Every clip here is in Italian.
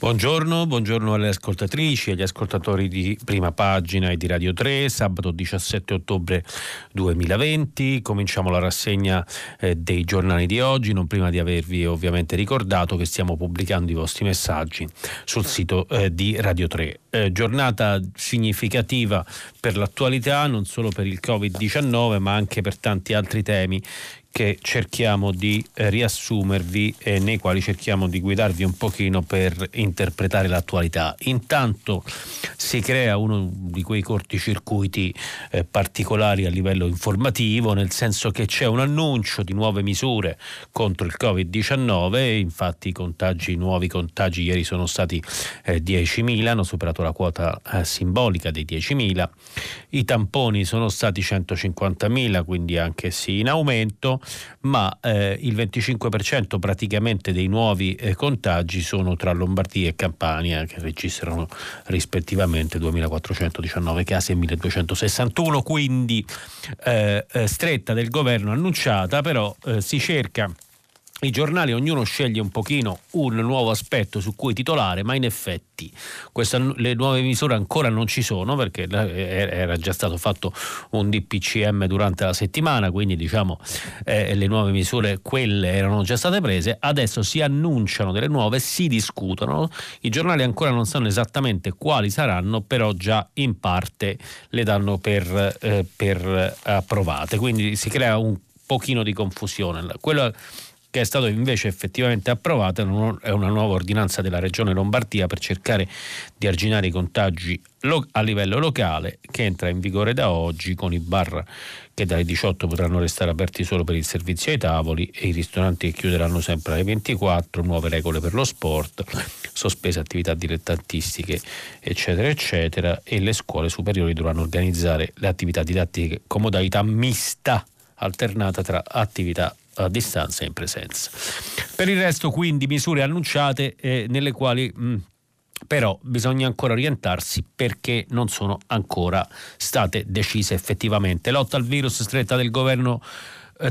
Buongiorno, buongiorno alle ascoltatrici e agli ascoltatori di Prima Pagina e di Radio 3, sabato 17 ottobre 2020. Cominciamo la rassegna eh, dei giornali di oggi, non prima di avervi ovviamente ricordato che stiamo pubblicando i vostri messaggi sul sito eh, di Radio 3. Eh, giornata significativa per l'attualità, non solo per il Covid-19 ma anche per tanti altri temi che cerchiamo di eh, riassumervi e nei quali cerchiamo di guidarvi un pochino per interpretare l'attualità. Intanto si crea uno di quei corticircuiti eh, particolari a livello informativo, nel senso che c'è un annuncio di nuove misure contro il Covid-19, infatti i contagi, nuovi contagi ieri sono stati eh, 10.000, hanno superato la quota eh, simbolica dei 10.000, i tamponi sono stati 150.000, quindi anche sì in aumento ma eh, il 25% praticamente dei nuovi eh, contagi sono tra Lombardia e Campania che registrano rispettivamente 2.419 casi e 1.261, quindi eh, eh, stretta del governo annunciata, però eh, si cerca i giornali ognuno sceglie un pochino un nuovo aspetto su cui titolare, ma in effetti questa, le nuove misure ancora non ci sono perché era già stato fatto un DPCM durante la settimana, quindi diciamo eh, le nuove misure quelle erano già state prese, adesso si annunciano delle nuove, si discutono, i giornali ancora non sanno esattamente quali saranno, però già in parte le danno per, eh, per approvate, quindi si crea un pochino di confusione. Quello che è stato invece effettivamente approvato è una nuova ordinanza della Regione Lombardia per cercare di arginare i contagi a livello locale che entra in vigore da oggi con i bar che dalle 18 potranno restare aperti solo per il servizio ai tavoli e i ristoranti che chiuderanno sempre alle 24, nuove regole per lo sport, sospese attività dilettantistiche eccetera eccetera e le scuole superiori dovranno organizzare le attività didattiche con modalità mista alternata tra attività a distanza e in presenza. Per il resto quindi misure annunciate eh, nelle quali mh, mm, però bisogna ancora orientarsi perché non sono ancora state decise effettivamente. Lotta al virus stretta del governo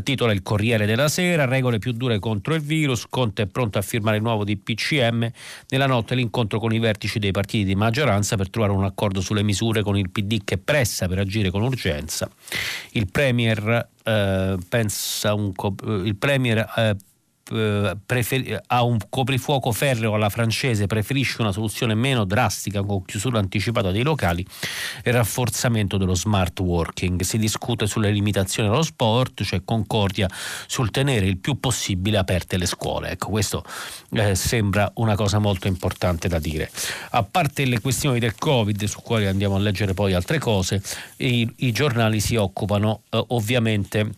titola il Corriere della Sera, regole più dure contro il virus, Conte è pronto a firmare il nuovo DPCM, nella notte l'incontro con i vertici dei partiti di maggioranza per trovare un accordo sulle misure con il PD che pressa per agire con urgenza. Il Premier eh, pensa un, il Premier eh, eh, prefer- ha un coprifuoco ferreo alla francese, preferisce una soluzione meno drastica con chiusura anticipata dei locali e rafforzamento dello smart working. Si discute sulle limitazioni allo sport, cioè concordia sul tenere il più possibile aperte le scuole. Ecco, questo eh, sembra una cosa molto importante da dire. A parte le questioni del Covid, su cui andiamo a leggere poi altre cose, i, i giornali si occupano eh, ovviamente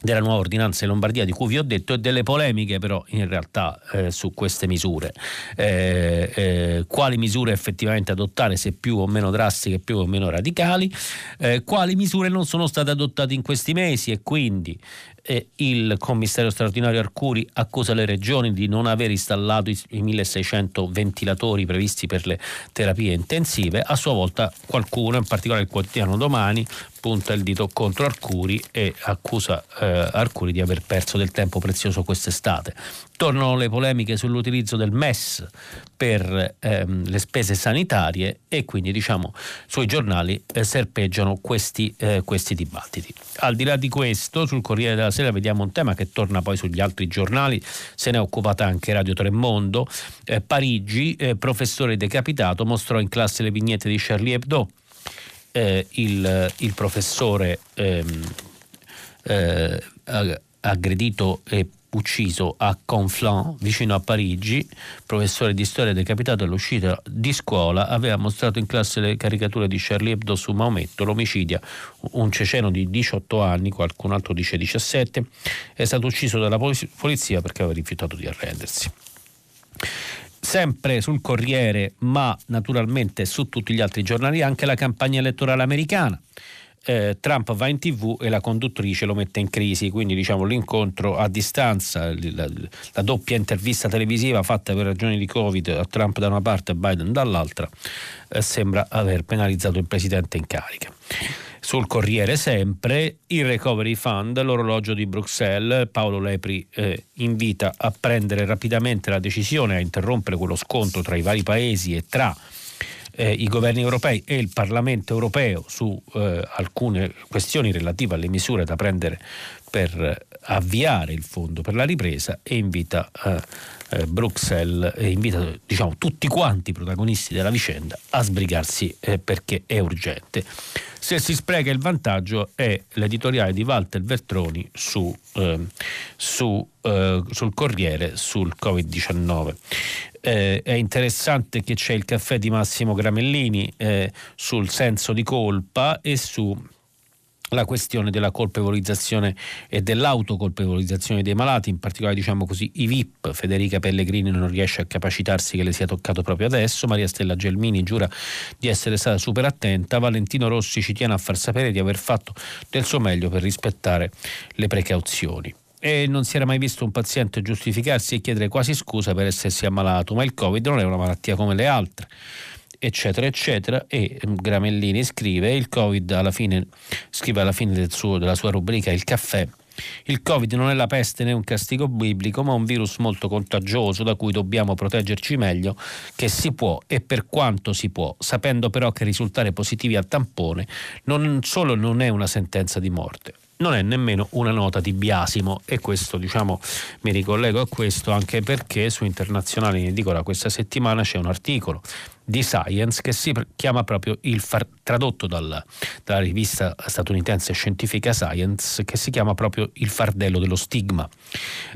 della nuova ordinanza in Lombardia di cui vi ho detto e delle polemiche però in realtà eh, su queste misure. Eh, eh, quali misure effettivamente adottare, se più o meno drastiche, più o meno radicali, eh, quali misure non sono state adottate in questi mesi e quindi eh, il commissario straordinario Arcuri accusa le regioni di non aver installato i, i 1600 ventilatori previsti per le terapie intensive, a sua volta qualcuno, in particolare il quotidiano Domani, punta il dito contro Arcuri e accusa eh, Arcuri di aver perso del tempo prezioso quest'estate. Tornano le polemiche sull'utilizzo del MES per ehm, le spese sanitarie e quindi diciamo sui giornali eh, serpeggiano questi, eh, questi dibattiti. Al di là di questo, sul Corriere della Sera vediamo un tema che torna poi sugli altri giornali, se ne è occupata anche Radio Tremondo. Eh, Parigi, eh, professore decapitato, mostrò in classe le vignette di Charlie Hebdo. Eh, il, il, professore ehm, eh, aggredito e ucciso a Conflans, vicino a Parigi, professore di storia decapitato all'uscita di scuola, aveva mostrato in classe le caricature di Charlie Hebdo su Maometto, l'omicidio, un ceceno di 18 anni, qualcun altro dice 17, è stato ucciso dalla polizia perché aveva rifiutato di arrendersi. Sempre sul Corriere, ma naturalmente su tutti gli altri giornali, anche la campagna elettorale americana eh, Trump va in tv e la conduttrice lo mette in crisi, quindi diciamo l'incontro a distanza, la, la doppia intervista televisiva fatta per ragioni di Covid a Trump da una parte e Biden dall'altra, eh, sembra aver penalizzato il presidente in carica. Sul Corriere sempre, il Recovery Fund, l'orologio di Bruxelles, Paolo Lepri eh, invita a prendere rapidamente la decisione, a interrompere quello scontro tra i vari paesi e tra eh, i governi europei e il Parlamento europeo su eh, alcune questioni relative alle misure da prendere per avviare il fondo per la ripresa e invita eh, eh Bruxelles e invita diciamo, tutti quanti i protagonisti della vicenda a sbrigarsi eh, perché è urgente. Se si spreca il vantaggio è l'editoriale di Walter Vertroni su, eh, su, sul Corriere sul Covid-19. Eh, è interessante che c'è il caffè di Massimo Gramellini eh, sul senso di colpa e su la questione della colpevolizzazione e dell'autocolpevolizzazione dei malati, in particolare diciamo così i VIP, Federica Pellegrini non riesce a capacitarsi che le sia toccato proprio adesso, Maria Stella Gelmini giura di essere stata super attenta, Valentino Rossi ci tiene a far sapere di aver fatto del suo meglio per rispettare le precauzioni. E non si era mai visto un paziente giustificarsi e chiedere quasi scusa per essersi ammalato, ma il Covid non è una malattia come le altre eccetera eccetera. E mm, Gramellini scrive il Covid alla fine scrive alla fine del suo, della sua rubrica il caffè. Il Covid non è la peste né un castigo biblico, ma un virus molto contagioso da cui dobbiamo proteggerci meglio che si può e per quanto si può, sapendo però che risultare positivi al tampone non solo non è una sentenza di morte, non è nemmeno una nota di biasimo. E questo diciamo mi ricollego a questo anche perché su Internazionale in edicola questa settimana c'è un articolo di Science che si chiama proprio il far, tradotto dalla, dalla, rivista statunitense scientifica Science che si chiama proprio il fardello dello stigma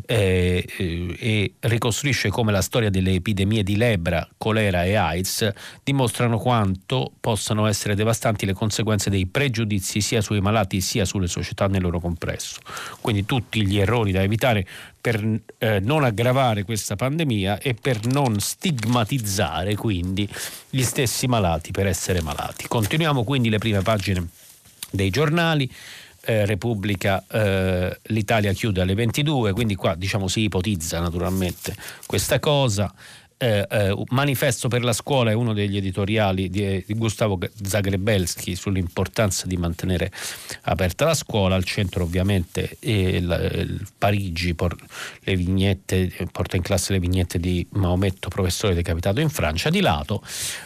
eh, eh, e ricostruisce come la storia delle epidemie di lebra, colera e AIDS dimostrano quanto possano essere devastanti le conseguenze dei pregiudizi sia sui malati sia sulle società nel loro complesso. Quindi tutti gli errori da evitare per eh, non aggravare questa pandemia e per non stigmatizzare quindi gli stessi malati per essere malati. Continuiamo quindi le prime pagine dei giornali. Eh, Repubblica eh, l'Italia chiude alle 22, quindi qua diciamo si ipotizza naturalmente questa cosa eh, eh, Manifesto per la scuola è uno degli editoriali di, di Gustavo Zagrebelski sull'importanza di mantenere aperta la scuola, al centro ovviamente il, il Parigi por, le vignette, porta in classe le vignette di Maometto, professore decapitato in Francia, di lato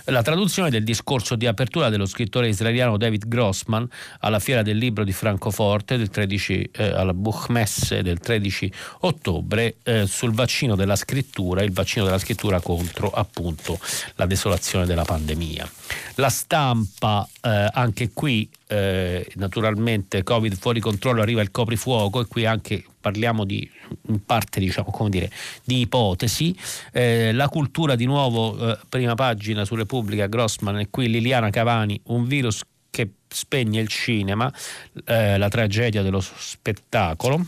la traduzione del discorso di apertura dello scrittore israeliano David Grossman alla Fiera del Libro di Francoforte del 13, eh, alla Buchmesse del 13 ottobre eh, sul vaccino della scrittura, il vaccino della scrittura contro appunto la desolazione della pandemia. La stampa, eh, anche qui eh, naturalmente Covid fuori controllo, arriva il coprifuoco e qui anche parliamo di in parte diciamo come dire di ipotesi. Eh, la cultura di nuovo, eh, prima pagina su Repubblica, Grossman e qui Liliana Cavani, un virus che spegne il cinema, eh, la tragedia dello spettacolo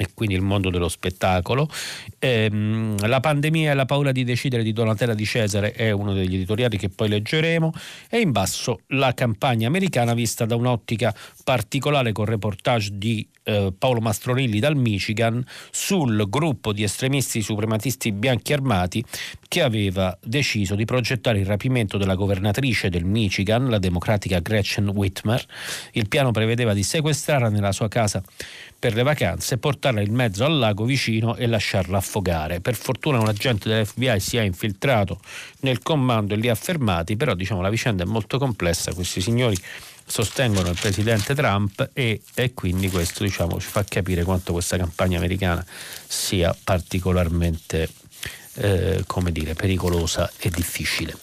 e quindi il mondo dello spettacolo. Ehm, la pandemia e la paura di decidere di Donatella di Cesare è uno degli editoriali che poi leggeremo e in basso la campagna americana vista da un'ottica particolare con reportage di eh, Paolo Mastronilli dal Michigan sul gruppo di estremisti suprematisti bianchi armati che aveva deciso di progettare il rapimento della governatrice del Michigan, la democratica Gretchen Whitmer. Il piano prevedeva di sequestrarla nella sua casa per le vacanze, portarla in mezzo al lago vicino e lasciarla affogare. Per fortuna un agente dell'FBI si è infiltrato nel comando e li ha fermati, però diciamo la vicenda è molto complessa, questi signori sostengono il presidente Trump e, e quindi questo diciamo, ci fa capire quanto questa campagna americana sia particolarmente eh, come dire, pericolosa e difficile.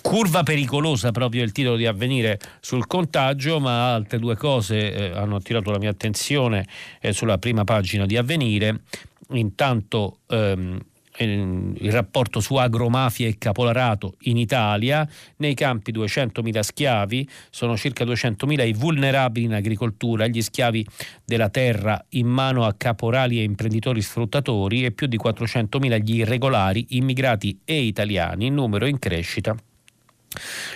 Curva pericolosa proprio il titolo di avvenire sul contagio, ma altre due cose eh, hanno attirato la mia attenzione eh, sulla prima pagina di avvenire. Intanto ehm, il rapporto su agromafia e capolarato in Italia, nei campi 200.000 schiavi, sono circa 200.000 i vulnerabili in agricoltura, gli schiavi della terra in mano a caporali e imprenditori sfruttatori e più di 400.000 gli irregolari, immigrati e italiani, numero in crescita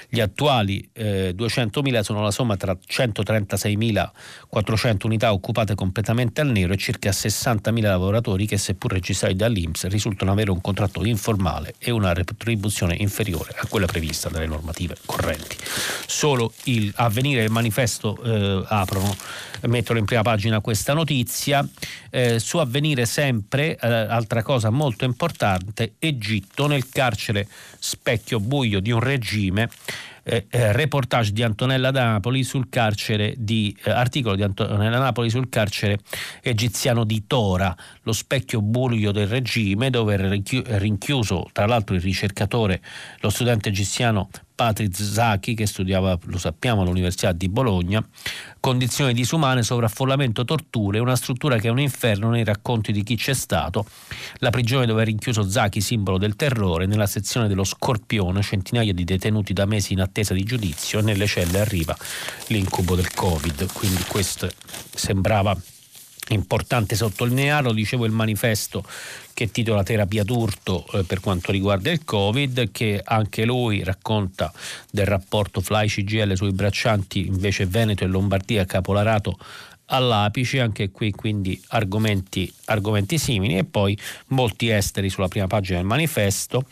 gli attuali eh, 200.000 sono la somma tra 136.400 unità occupate completamente al nero e circa 60.000 lavoratori che, seppur registrati dall'Inps, risultano avere un contratto informale e una retribuzione inferiore a quella prevista dalle normative correnti. Solo il avvenire e il manifesto eh, aprono, mettono in prima pagina questa notizia. Eh, su avvenire sempre, eh, altra cosa molto importante, Egitto nel carcere specchio buio di un regime eh, eh, reportage di Antonella Napoli sul carcere di eh, articolo di Antonella Napoli sul carcere egiziano di Tora, lo specchio buio del regime dove è rinchiuso tra l'altro il ricercatore, lo studente egiziano Patrick Zaki che studiava, lo sappiamo, all'Università di Bologna, condizioni disumane, sovraffollamento, torture, una struttura che è un inferno nei racconti di chi c'è stato, la prigione dove è rinchiuso Zaki, simbolo del terrore, nella sezione dello Scorpione, centinaia di detenuti da mesi in attesa di giudizio nelle celle arriva l'incubo del Covid, quindi questo sembrava importante sottolinearlo, dicevo il manifesto che titola Terapia d'urto eh, per quanto riguarda il Covid, che anche lui racconta del rapporto Fly CGL sui braccianti. Invece Veneto e Lombardia capolarato all'apice, anche qui quindi argomenti, argomenti simili. E poi molti esteri sulla prima pagina del manifesto.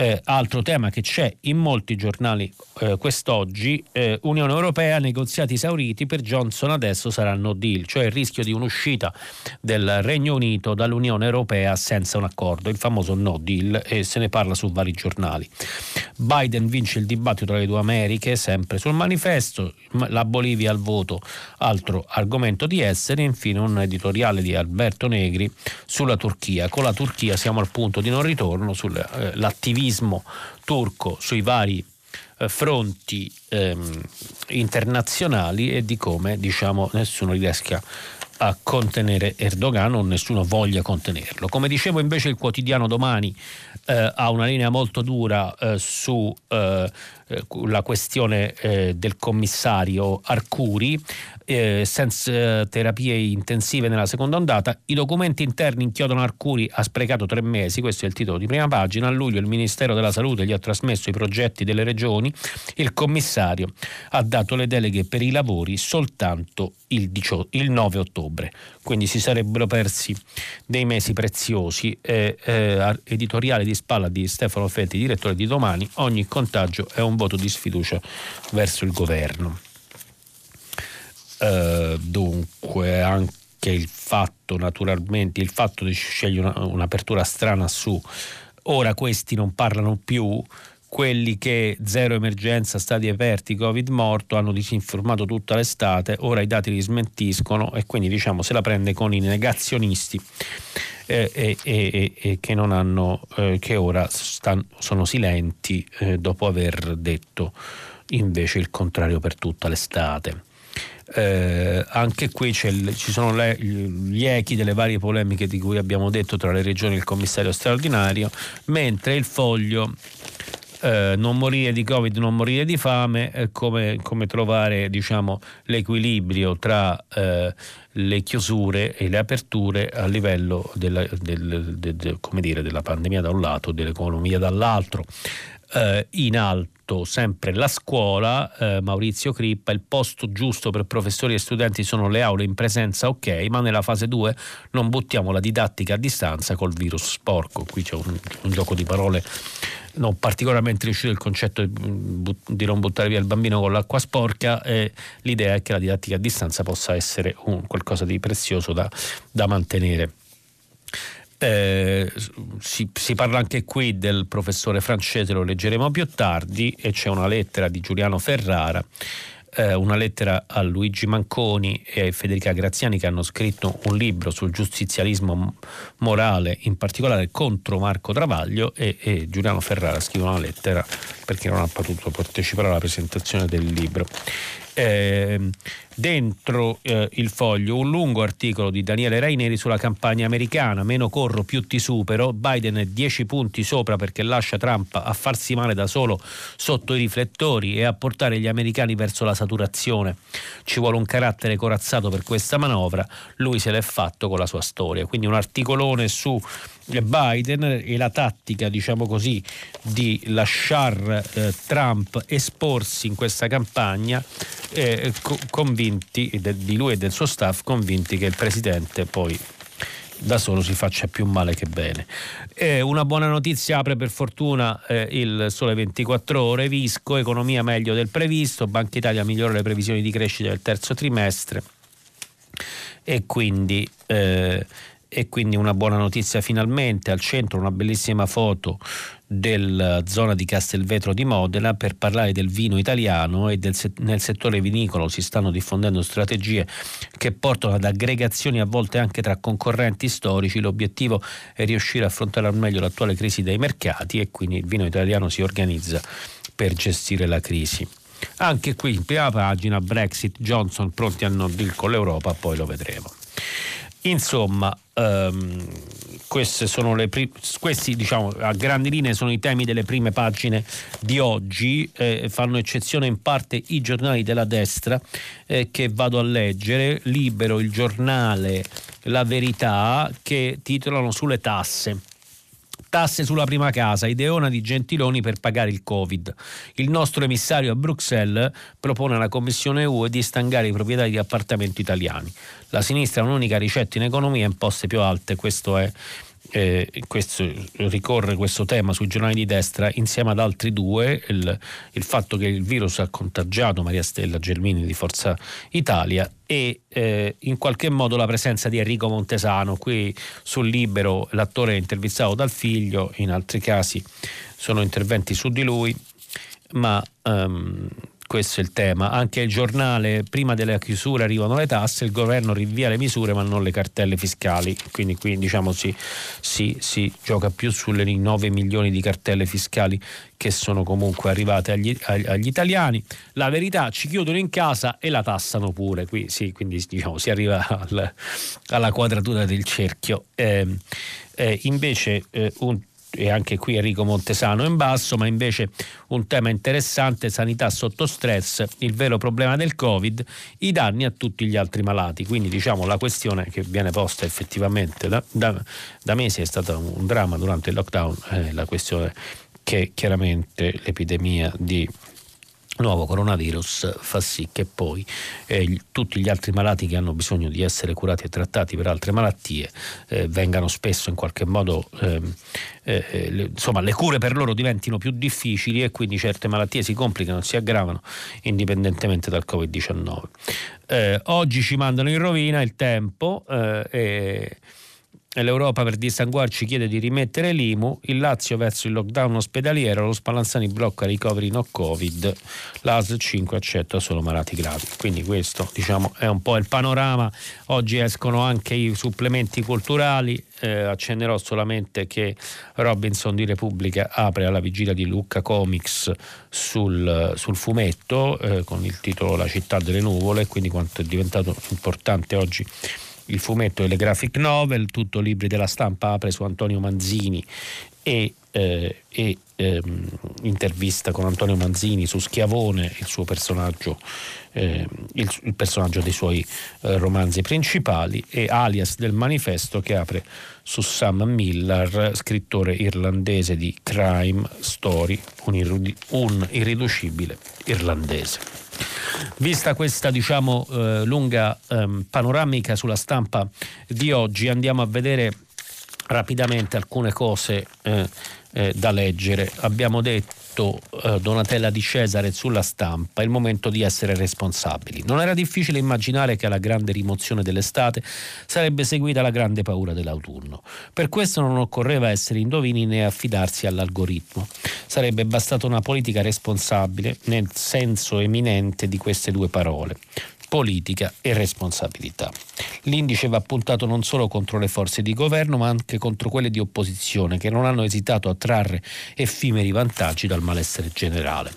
Eh, altro tema che c'è in molti giornali eh, quest'oggi, eh, Unione Europea, negoziati esauriti, per Johnson adesso sarà no deal, cioè il rischio di un'uscita del Regno Unito dall'Unione Europea senza un accordo, il famoso no deal, e se ne parla su vari giornali. Biden vince il dibattito tra le due Americhe, sempre sul manifesto, la Bolivia al voto, altro argomento di essere, infine un editoriale di Alberto Negri sulla Turchia. Con la Turchia siamo al punto di non ritorno sull'attivismo terrorismo turco sui vari eh, fronti ehm, internazionali e di come diciamo, nessuno riesca a contenere Erdogan o nessuno voglia contenerlo. Come dicevo invece il quotidiano domani eh, ha una linea molto dura eh, sulla eh, questione eh, del commissario Arcuri, eh, senza terapie intensive nella seconda ondata. I documenti interni inchiodano Arcuri ha sprecato tre mesi, questo è il titolo di prima pagina. A luglio il Ministero della Salute gli ha trasmesso i progetti delle regioni. Il commissario ha dato le deleghe per i lavori soltanto il, 18, il 9 ottobre. Quindi si sarebbero persi dei mesi preziosi. Eh, eh, editoriale di spalla di Stefano Felti, direttore di Domani. Ogni contagio è un voto di sfiducia verso il governo. Eh, dunque anche il fatto naturalmente il fatto di scegliere una, un'apertura strana su. Ora questi non parlano più. Quelli che zero emergenza, stati aperti, covid morto, hanno disinformato tutta l'estate, ora i dati li smentiscono e quindi diciamo se la prende con i negazionisti eh, e, e, e, che, hanno, eh, che ora stan, sono silenti eh, dopo aver detto invece il contrario per tutta l'estate. Eh, anche qui il, ci sono le, gli echi delle varie polemiche di cui abbiamo detto tra le regioni e il commissario straordinario, mentre il foglio eh, non morire di Covid, non morire di fame, eh, come, come, trovare diciamo, l'equilibrio tra eh, le chiusure e le aperture a livello della, del, del, del, dire, della pandemia da un lato, dell'economia dall'altro. Eh, in alto sempre la scuola, eh, Maurizio Crippa, il posto giusto per professori e studenti sono le aule in presenza, ok, ma nella fase 2 non buttiamo la didattica a distanza col virus sporco. Qui c'è un, un gioco di parole non particolarmente riuscito il concetto di non buttare via il bambino con l'acqua sporca e l'idea è che la didattica a distanza possa essere un, qualcosa di prezioso da, da mantenere. Eh, si, si, parla anche qui del professore francese, lo leggeremo più tardi, e c'è una lettera di Giuliano Ferrara eh, una lettera a Luigi Manconi e Federica Graziani che hanno scritto un libro sul giustizialismo morale, in particolare contro Marco Travaglio e, e Giuliano Ferrara scrive una lettera perché non ha potuto partecipare alla presentazione del libro. Eh, dentro eh, il foglio un lungo articolo di Daniele Raineri sulla campagna americana, meno corro più ti supero, Biden è 10 punti sopra perché lascia Trump a farsi male da solo sotto i riflettori e a portare gli americani verso la saturazione. Ci vuole un carattere corazzato per questa manovra, lui se l'è fatto con la sua storia. Quindi un articolone su Biden e la tattica, diciamo così, di lasciare eh, Trump esporsi in questa campagna, eh, co- convinti de- di lui e del suo staff, convinti che il presidente poi da solo si faccia più male che bene. Eh, una buona notizia apre per fortuna eh, il Sole 24 Ore, Visco, economia meglio del previsto, Banca Italia migliora le previsioni di crescita del terzo trimestre e quindi eh, e quindi una buona notizia finalmente al centro una bellissima foto della zona di Castelvetro di Modena per parlare del vino italiano e del, nel settore vinicolo si stanno diffondendo strategie che portano ad aggregazioni a volte anche tra concorrenti storici. L'obiettivo è riuscire a affrontare al meglio l'attuale crisi dei mercati e quindi il vino italiano si organizza per gestire la crisi. Anche qui in prima pagina Brexit, Johnson pronti a non deal con l'Europa, poi lo vedremo. Insomma, ehm, pri- questi diciamo, a grandi linee sono i temi delle prime pagine di oggi, eh, fanno eccezione in parte i giornali della destra eh, che vado a leggere, Libero, il giornale, La Verità, che titolano sulle tasse. Tasse sulla prima casa, ideona di Gentiloni per pagare il Covid. Il nostro emissario a Bruxelles propone alla Commissione UE di stangare i proprietari di appartamenti italiani. La sinistra ha un'unica ricetta in economia, imposte più alte, questo è eh, questo, ricorre questo tema sui giornali di destra insieme ad altri due, il, il, fatto che il virus ha contagiato Maria Stella Gelmini di Forza Italia e eh, in qualche modo la presenza di Enrico Montesano. Qui sul Libero, l'attore è intervistato dal figlio, in altri casi sono interventi su di lui, ma um, questo è il tema. Anche il giornale, prima della chiusura arrivano le tasse, il governo rinvia le misure ma non le cartelle fiscali, quindi qui diciamo si, si, si gioca più sulle 9 milioni di cartelle fiscali che sono comunque arrivate agli, agli, italiani. La verità, ci chiudono in casa e la tassano pure, qui sì, quindi diciamo, si arriva al, alla quadratura del cerchio. Eh, eh, invece eh, un e anche qui Enrico Montesano in basso, ma invece un tema interessante, sanità sotto stress, il vero problema del Covid, i danni a tutti gli altri malati. Quindi diciamo la questione che viene posta effettivamente da, da, da mesi è stata un dramma durante il lockdown, eh, la questione che chiaramente l'epidemia di nuovo coronavirus fa sì che poi eh, tutti gli altri malati che hanno bisogno di essere curati e trattati per altre malattie eh, vengano spesso in qualche modo ehm, eh, eh, le, insomma le cure per loro diventino più difficili e quindi certe malattie si complicano, si aggravano indipendentemente dal Covid-19. Eh, oggi ci mandano in rovina il tempo eh, e L'Europa per dissanguarci chiede di rimettere l'IMU, il Lazio verso il lockdown ospedaliero, lo Spallanzani blocca ricoveri no Covid, l'AS 5 accetta solo malati gravi. Quindi questo diciamo, è un po' il panorama. Oggi escono anche i supplementi culturali, eh, accennerò solamente che Robinson di Repubblica apre alla vigilia di Lucca Comics sul, sul fumetto eh, con il titolo La città delle nuvole, quindi quanto è diventato importante oggi il fumetto e le graphic novel, tutto libri della stampa apre su Antonio Manzini e, eh, e ehm, intervista con Antonio Manzini su Schiavone, il suo personaggio, eh, il, il, personaggio dei suoi eh, romanzi principali, e Alias del manifesto che apre su Sam Miller, scrittore irlandese di crime story, un, irrudi- un irriducibile irlandese. Vista questa diciamo, eh, lunga ehm, panoramica sulla stampa di oggi, andiamo a vedere rapidamente alcune cose eh, da leggere. Abbiamo detto eh, Donatella Di Cesare sulla stampa, è il momento di essere responsabili. Non era difficile immaginare che alla grande rimozione dell'estate sarebbe seguita la grande paura dell'autunno. Per questo non occorreva essere indovini né affidarsi all'algoritmo. Sarebbe bastata una politica responsabile nel senso eminente di queste due parole politica e responsabilità. L'indice va puntato non solo contro le forze di governo ma anche contro quelle di opposizione che non hanno esitato a trarre effimeri vantaggi dal malessere generale.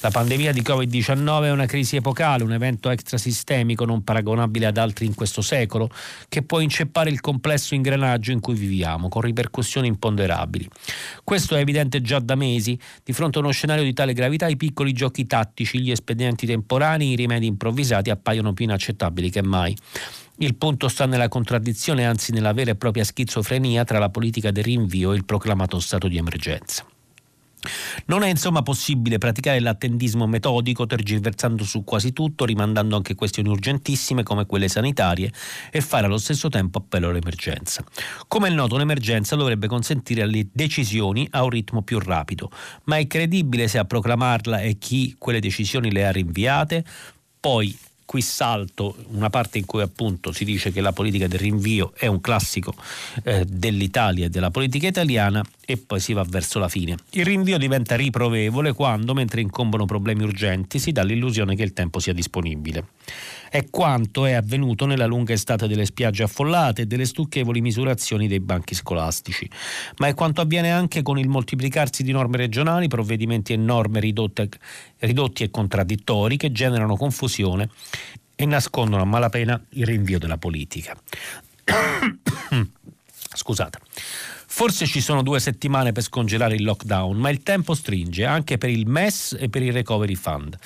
La pandemia di Covid-19 è una crisi epocale, un evento extrasistemico non paragonabile ad altri in questo secolo, che può inceppare il complesso ingranaggio in cui viviamo, con ripercussioni imponderabili. Questo è evidente già da mesi. Di fronte a uno scenario di tale gravità, i piccoli giochi tattici, gli espedienti temporanei, i rimedi improvvisati appaiono più inaccettabili che mai. Il punto sta nella contraddizione, anzi nella vera e propria schizofrenia tra la politica del rinvio e il proclamato stato di emergenza. Non è insomma possibile praticare l'attendismo metodico tergiversando su quasi tutto, rimandando anche questioni urgentissime come quelle sanitarie e fare allo stesso tempo appello all'emergenza. Come è noto, un'emergenza dovrebbe consentire le decisioni a un ritmo più rapido, ma è credibile se a proclamarla è chi quelle decisioni le ha rinviate? Poi qui salto una parte in cui appunto si dice che la politica del rinvio è un classico eh, dell'Italia e della politica italiana e poi si va verso la fine. Il rinvio diventa riprovevole quando, mentre incombono problemi urgenti, si dà l'illusione che il tempo sia disponibile. È quanto è avvenuto nella lunga estate delle spiagge affollate e delle stucchevoli misurazioni dei banchi scolastici, ma è quanto avviene anche con il moltiplicarsi di norme regionali, provvedimenti e norme ridotte, ridotti e contraddittori che generano confusione e nascondono a malapena il rinvio della politica. Scusate. Forse ci sono due settimane per scongelare il lockdown, ma il tempo stringe anche per il MES e per il Recovery Fund.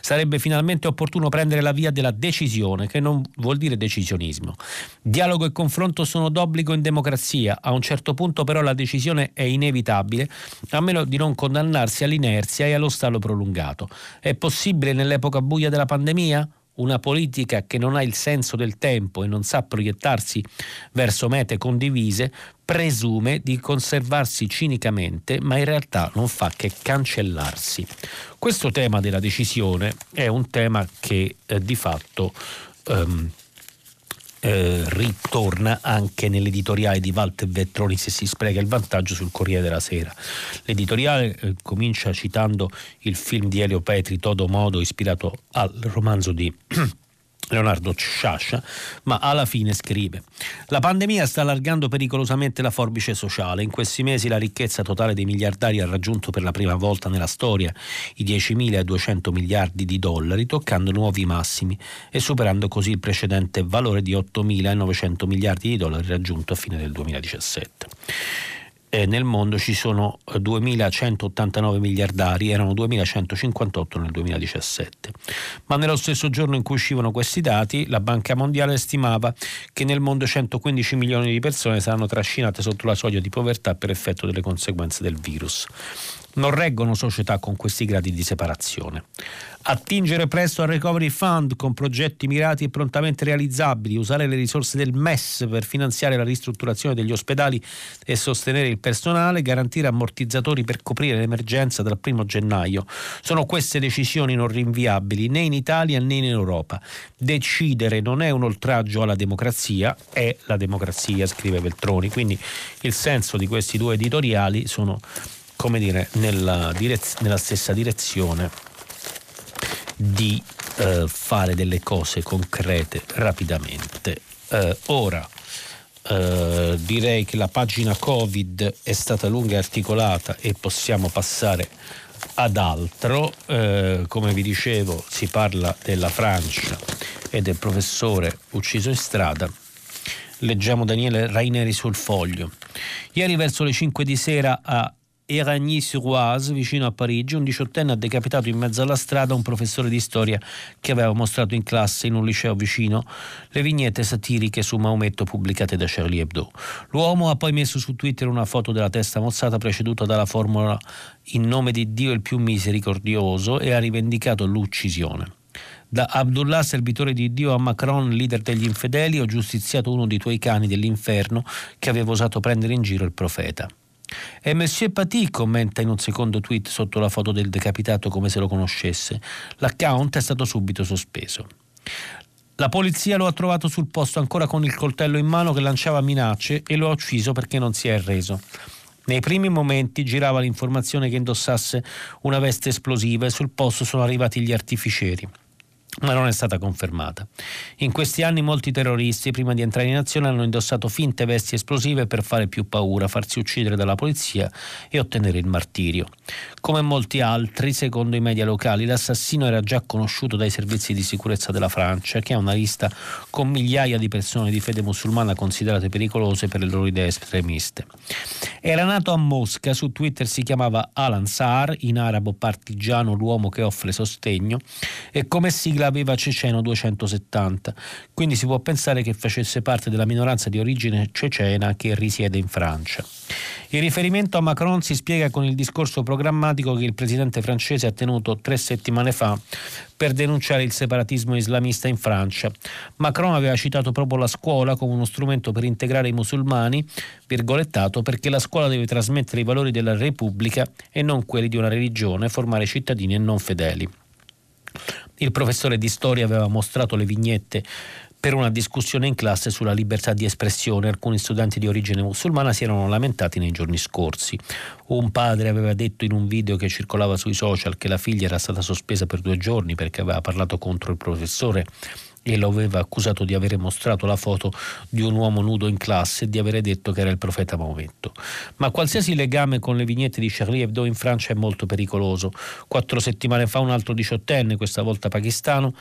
Sarebbe finalmente opportuno prendere la via della decisione, che non vuol dire decisionismo. Dialogo e confronto sono d'obbligo in democrazia, a un certo punto però la decisione è inevitabile, a meno di non condannarsi all'inerzia e allo stallo prolungato. È possibile nell'epoca buia della pandemia? Una politica che non ha il senso del tempo e non sa proiettarsi verso mete condivise, presume di conservarsi cinicamente, ma in realtà non fa che cancellarsi. Questo tema della decisione è un tema che eh, di fatto ehm, eh, ritorna anche nell'editoriale di Walter Vettroni se si spreca il vantaggio sul Corriere della Sera. L'editoriale eh, comincia citando il film di Elio Petri, Todo Modo, ispirato al romanzo di Leonardo Sciascia, ma alla fine scrive La pandemia sta allargando pericolosamente la forbice sociale. In questi mesi la ricchezza totale dei miliardari ha raggiunto per la prima volta nella storia i 10.200 miliardi di dollari, toccando nuovi massimi e superando così il precedente valore di 8.900 miliardi di dollari raggiunto a fine del 2017 eh, nel mondo ci sono 2.189 eh, miliardari, erano 2.158 nel 2017. Ma nello stesso giorno in cui uscivano questi dati, la Banca Mondiale stimava che nel mondo 115 milioni di persone saranno trascinate sotto la soglia di povertà per effetto delle conseguenze del virus. Non reggono società con questi gradi di separazione. Attingere presto al Recovery Fund con progetti mirati e prontamente realizzabili, usare le risorse del MES per finanziare la ristrutturazione degli ospedali e sostenere il personale, garantire ammortizzatori per coprire l'emergenza dal primo gennaio. Sono queste decisioni non rinviabili né in Italia né in Europa. Decidere non è un oltraggio alla democrazia, è la democrazia, scrive Veltroni. Quindi il senso di questi due editoriali sono come dire, nella, direz- nella stessa direzione di eh, fare delle cose concrete rapidamente. Eh, ora, eh, direi che la pagina Covid è stata lunga e articolata e possiamo passare ad altro. Eh, come vi dicevo, si parla della Francia e del professore ucciso in strada. Leggiamo Daniele Raineri sul foglio. Ieri verso le 5 di sera a Eragny-sur-Oise, vicino a Parigi, un diciottenne ha decapitato in mezzo alla strada un professore di storia che aveva mostrato in classe in un liceo vicino le vignette satiriche su Maometto pubblicate da Charlie Hebdo. L'uomo ha poi messo su Twitter una foto della testa mozzata preceduta dalla formula in nome di Dio il più misericordioso e ha rivendicato l'uccisione. Da Abdullah, servitore di Dio, a Macron, leader degli infedeli, ho giustiziato uno dei tuoi cani dell'inferno che aveva osato prendere in giro il profeta. E Monsieur Paty commenta in un secondo tweet sotto la foto del decapitato come se lo conoscesse. L'account è stato subito sospeso. La polizia lo ha trovato sul posto ancora con il coltello in mano che lanciava minacce e lo ha ucciso perché non si è arreso. Nei primi momenti girava l'informazione che indossasse una veste esplosiva e sul posto sono arrivati gli artificieri. Ma non è stata confermata. In questi anni molti terroristi, prima di entrare in azione, hanno indossato finte vesti esplosive per fare più paura, farsi uccidere dalla polizia e ottenere il martirio. Come molti altri, secondo i media locali, l'assassino era già conosciuto dai servizi di sicurezza della Francia, che ha una lista con migliaia di persone di fede musulmana considerate pericolose per le loro idee estremiste. Era nato a Mosca, su Twitter si chiamava Alan Saar, in arabo partigiano l'uomo che offre sostegno, e come sigla aveva Ceceno 270, quindi si può pensare che facesse parte della minoranza di origine cecena che risiede in Francia. Il riferimento a Macron si spiega con il discorso programmatico che il presidente francese ha tenuto tre settimane fa per denunciare il separatismo islamista in Francia. Macron aveva citato proprio la scuola come uno strumento per integrare i musulmani, virgolettato, perché la scuola deve trasmettere i valori della Repubblica e non quelli di una religione, formare cittadini e non fedeli. Il professore di storia aveva mostrato le vignette per una discussione in classe sulla libertà di espressione. Alcuni studenti di origine musulmana si erano lamentati nei giorni scorsi. Un padre aveva detto in un video che circolava sui social che la figlia era stata sospesa per due giorni perché aveva parlato contro il professore e lo aveva accusato di avere mostrato la foto di un uomo nudo in classe e di avere detto che era il profeta Maometto. Ma qualsiasi legame con le vignette di Charlie Hebdo in Francia è molto pericoloso. Quattro settimane fa un altro diciottenne, questa volta pakistano,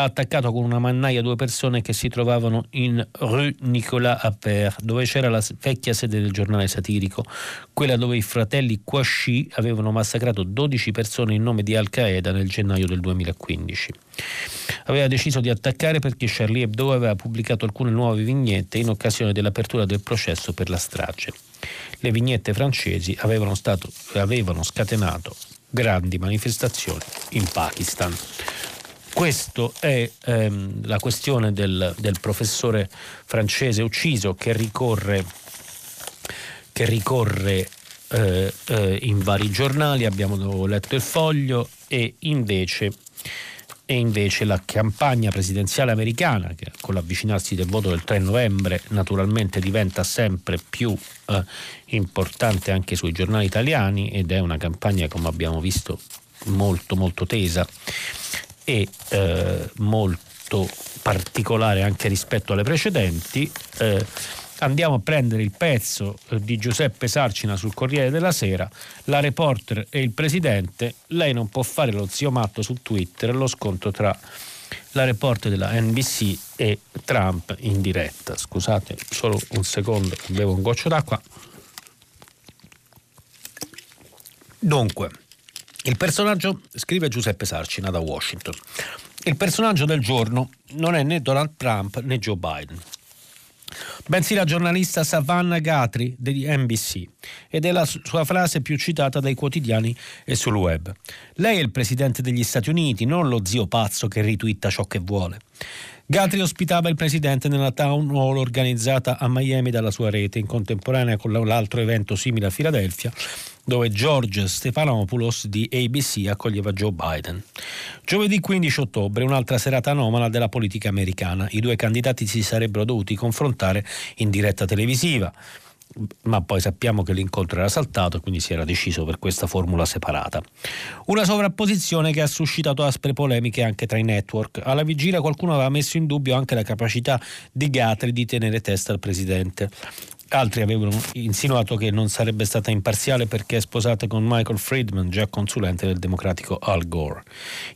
ha attaccato con una mannaia due persone che si trovavano in Rue Nicolas Appert, dove c'era la vecchia sede del giornale satirico, quella dove i fratelli Kouachi avevano massacrato 12 persone in nome di Al-Qaeda nel gennaio del 2015. Aveva deciso di attaccare perché Charlie Hebdo aveva pubblicato alcune nuove vignette in occasione dell'apertura del processo per la strage. Le vignette francesi avevano, stato, avevano scatenato grandi manifestazioni in Pakistan. Questa è ehm, la questione del, del, professore francese ucciso che ricorre, che ricorre eh, eh, in vari giornali, abbiamo letto il foglio e invece, e invece la campagna presidenziale americana che con l'avvicinarsi del voto del 3 novembre naturalmente diventa sempre più eh, importante anche sui giornali italiani ed è una campagna come abbiamo visto molto molto tesa e eh, molto particolare anche rispetto alle precedenti. Eh, andiamo a prendere il pezzo eh, di Giuseppe Sarcina sul Corriere della Sera, la reporter e il presidente, lei non può fare lo zio matto su Twitter, lo scontro tra la reporter della NBC e Trump in diretta. Scusate solo un secondo, bevo un goccio d'acqua. Dunque, il personaggio, scrive Giuseppe Sarcina da Washington, il personaggio del giorno non è né Donald Trump né Joe Biden, bensì la giornalista Savannah Guthrie di NBC ed è la sua frase più citata dai quotidiani e sul web. Lei è il presidente degli Stati Uniti, non lo zio pazzo che ritwitta ciò che vuole. Guthrie ospitava il presidente nella town hall organizzata a Miami dalla sua rete, in contemporanea con l'altro evento simile a Filadelfia, dove George Stephanopoulos di ABC accoglieva Joe Biden. Giovedì 15 ottobre, un'altra serata anomala della politica americana. I due candidati si sarebbero dovuti confrontare in diretta televisiva ma poi sappiamo che l'incontro era saltato e quindi si era deciso per questa formula separata. Una sovrapposizione che ha suscitato aspre polemiche anche tra i network. Alla vigilia qualcuno aveva messo in dubbio anche la capacità di Gatri di tenere testa al presidente. Altri avevano insinuato che non sarebbe stata imparziale perché è sposata con Michael Friedman, già consulente del democratico Al Gore.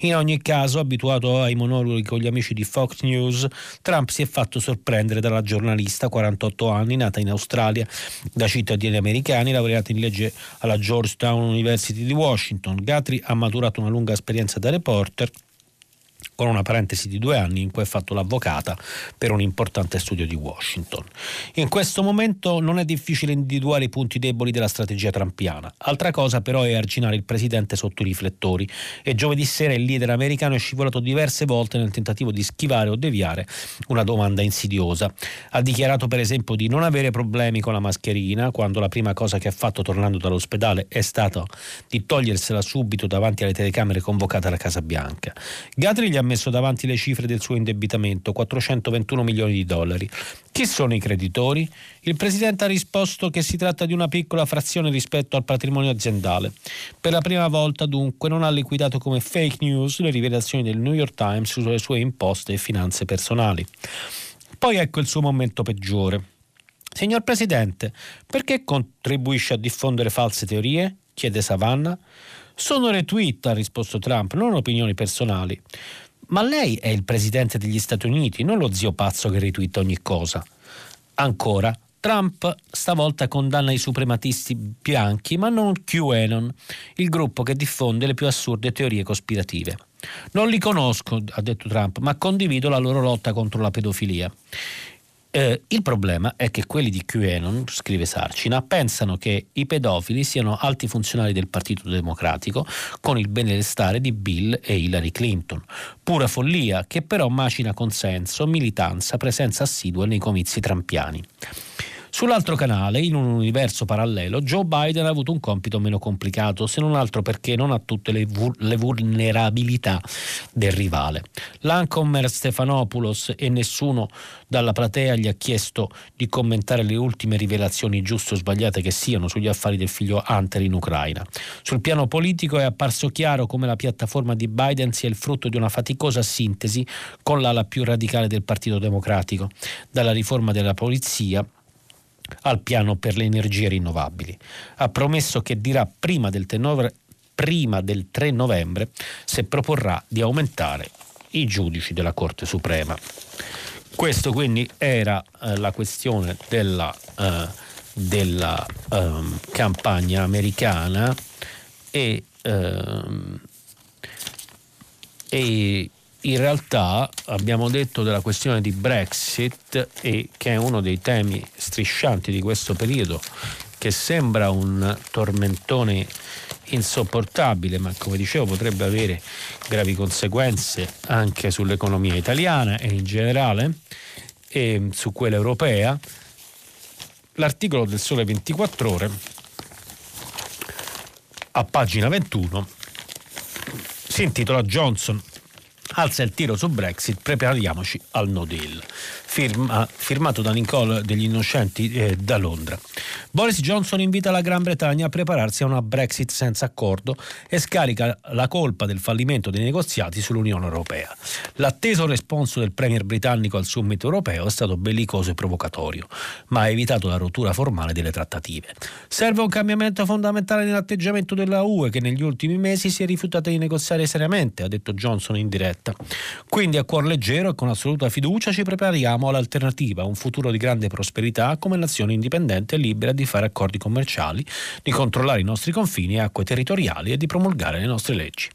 In ogni caso, abituato ai monologhi con gli amici di Fox News, Trump si è fatto sorprendere dalla giornalista, 48 anni, nata in Australia da cittadini americani, laureata in legge alla Georgetown University di Washington. Gatri ha maturato una lunga esperienza da reporter con una parentesi di due anni in cui ha fatto l'avvocata per un importante studio di Washington. In questo momento non è difficile individuare i punti deboli della strategia trampiana. Altra cosa però è arginare il presidente sotto i riflettori e giovedì sera il leader americano è scivolato diverse volte nel tentativo di schivare o deviare una domanda insidiosa. Ha dichiarato per esempio di non avere problemi con la mascherina quando la prima cosa che ha fatto tornando dall'ospedale è stata di togliersela subito davanti alle telecamere convocate alla Casa Bianca. Gatri gli ha messo davanti le cifre del suo indebitamento, 421 milioni di dollari. Chi sono i creditori? Il Presidente ha risposto che si tratta di una piccola frazione rispetto al patrimonio aziendale. Per la prima volta, dunque, non ha liquidato come fake news le rivelazioni del New York Times sulle sue imposte e finanze personali. Poi ecco il suo momento peggiore. Signor Presidente, perché contribuisce a diffondere false teorie? chiede Savannah. Sono retweet, ha risposto Trump, non opinioni personali. Ma lei è il presidente degli Stati Uniti, non lo zio pazzo che retweeta ogni cosa. Ancora, Trump stavolta condanna i suprematisti bianchi, ma non QAnon, il gruppo che diffonde le più assurde teorie cospirative. Non li conosco, ha detto Trump, ma condivido la loro lotta contro la pedofilia. Eh, il problema è che quelli di QAnon, scrive Sarcina, pensano che i pedofili siano alti funzionari del Partito Democratico con il benestare di Bill e Hillary Clinton. Pura follia che però macina consenso, militanza, presenza assidua nei comizi trampiani. Sull'altro canale, in un universo parallelo, Joe Biden ha avuto un compito meno complicato, se non altro perché non ha tutte le, vu- le vulnerabilità del rivale. L'Ancomer Stefanopoulos e nessuno dalla platea gli ha chiesto di commentare le ultime rivelazioni giuste o sbagliate che siano sugli affari del figlio Hunter in Ucraina. Sul piano politico è apparso chiaro come la piattaforma di Biden sia il frutto di una faticosa sintesi con l'ala più radicale del Partito Democratico, dalla riforma della polizia al piano per le energie rinnovabili. Ha promesso che dirà prima del, tenore, prima del 3 novembre se proporrà di aumentare i giudici della Corte Suprema. Questo quindi era eh, la questione della, eh, della eh, campagna americana e, ehm, e in realtà abbiamo detto della questione di Brexit e che è uno dei temi striscianti di questo periodo che sembra un tormentone insopportabile, ma come dicevo potrebbe avere gravi conseguenze anche sull'economia italiana e in generale e su quella europea. L'articolo del Sole 24 ore a pagina 21 si intitola Johnson alza il tiro su Brexit, prepariamoci al no deal firma, firmato da Nicole degli Innocenti eh, da Londra. Boris Johnson invita la Gran Bretagna a prepararsi a una Brexit senza accordo e scarica la colpa del fallimento dei negoziati sull'Unione Europea. L'atteso responso del premier britannico al summit europeo è stato bellicoso e provocatorio, ma ha evitato la rottura formale delle trattative. Serve un cambiamento fondamentale nell'atteggiamento della UE che negli ultimi mesi si è rifiutata di negoziare seriamente, ha detto Johnson in diretta. Quindi a cuor leggero e con assoluta fiducia ci prepariamo Siamo l'alternativa, un futuro di grande prosperità come nazione indipendente e libera di fare accordi commerciali, di controllare i nostri confini e acque territoriali e di promulgare le nostre leggi.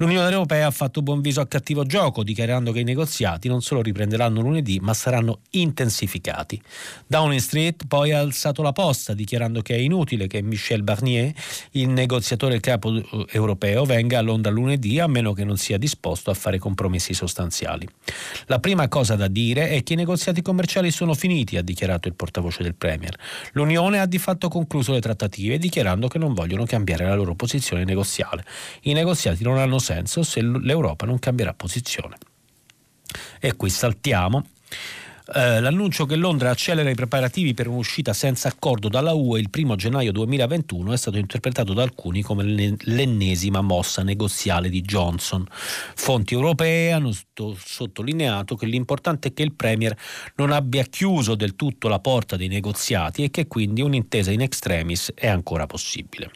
L'Unione Europea ha fatto buon viso a cattivo gioco, dichiarando che i negoziati non solo riprenderanno lunedì, ma saranno intensificati. Downing Street poi ha alzato la posta, dichiarando che è inutile che Michel Barnier, il negoziatore capo eh, europeo, venga a Londra lunedì a meno che non sia disposto a fare compromessi sostanziali. La prima cosa da dire è che i negoziati commerciali sono finiti, ha dichiarato il portavoce del Premier. L'Unione ha di fatto concluso le trattative, dichiarando che non vogliono cambiare la loro posizione negoziale. I negoziati non hanno senso se l'Europa non cambierà posizione. E qui saltiamo. Eh, l'annuncio che Londra accelera i preparativi per un'uscita senza accordo dalla UE il 1 gennaio 2021 è stato interpretato da alcuni come l'ennesima mossa negoziale di Johnson. Fonti europee hanno sottolineato che l'importante è che il Premier non abbia chiuso del tutto la porta dei negoziati e che quindi un'intesa in extremis è ancora possibile.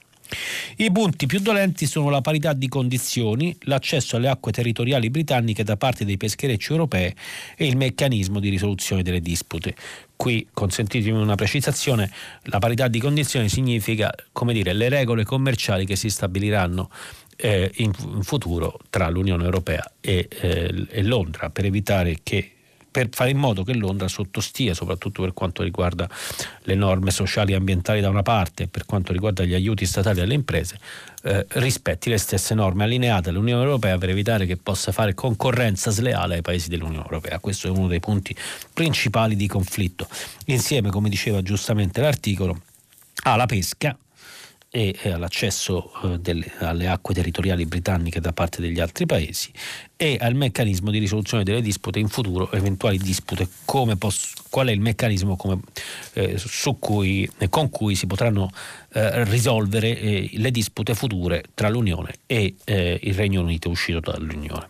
I punti più dolenti sono la parità di condizioni, l'accesso alle acque territoriali britanniche da parte dei pescherecci europei e il meccanismo di risoluzione delle dispute. Qui consentitemi una precisazione, la parità di condizioni significa come dire, le regole commerciali che si stabiliranno eh, in, in, futuro tra l'Unione Europea e, eh, e Londra per evitare che per fare in modo che Londra sottostia, soprattutto per quanto riguarda le norme sociali e ambientali da una parte e per quanto riguarda gli aiuti statali alle imprese, eh, rispetti le stesse norme allineate all'Unione Europea per evitare che possa fare concorrenza sleale ai paesi dell'Unione Europea. Questo è uno dei punti principali di conflitto. Insieme, come diceva giustamente l'articolo, alla pesca e all'accesso eh, delle, alle acque territoriali britanniche da parte degli altri paesi e al meccanismo di risoluzione delle dispute in futuro, eventuali dispute, poss- qual è il meccanismo come, eh, cui, con cui si potranno eh, risolvere eh, le dispute future tra l'Unione e eh, il Regno Unito uscito dall'Unione.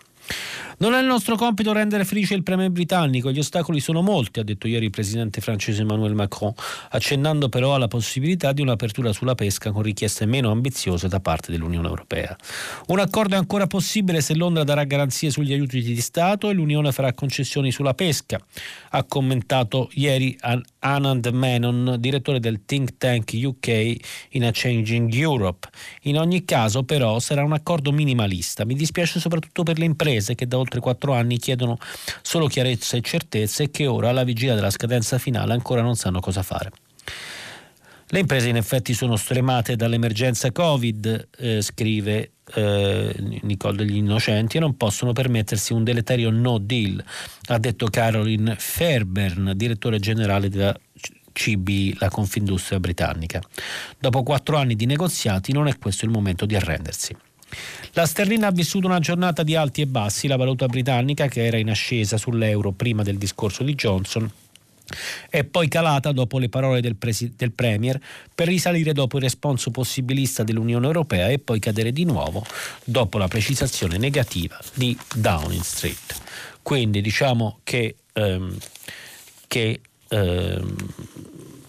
Non è il nostro compito rendere felice il Premier britannico, gli ostacoli sono molti, ha detto ieri il presidente francese Emmanuel Macron, accennando però alla possibilità di un'apertura sulla pesca con richieste meno ambiziose da parte dell'Unione Europea. Un accordo è ancora possibile se Londra darà garanzie sugli aiuti di Stato e l'Unione farà concessioni sulla pesca, ha commentato ieri Anand Menon, direttore del think tank UK in a Changing Europe. In ogni caso però sarà un accordo minimalista. Mi dispiace soprattutto per le imprese che da oltre quattro anni chiedono solo chiarezza e certezza e che ora, alla vigilia della scadenza finale, ancora non sanno cosa fare. Le imprese in effetti sono stremate dall'emergenza Covid, eh, scrive eh, Nicole degli Innocenti, e non possono permettersi un deleterio no deal, ha detto Caroline Fairbairn, direttore generale della CB, la Confindustria britannica. Dopo quattro anni di negoziati non è questo il momento di arrendersi. La sterlina ha vissuto una giornata di alti e bassi, la valuta britannica che era in ascesa sull'euro prima del discorso di Johnson è poi calata dopo le parole del, presi- del, Premier per risalire dopo il responso possibilista dell'Unione Europea e poi cadere di nuovo dopo la precisazione negativa di Downing Street. Quindi diciamo che, ehm, che ehm,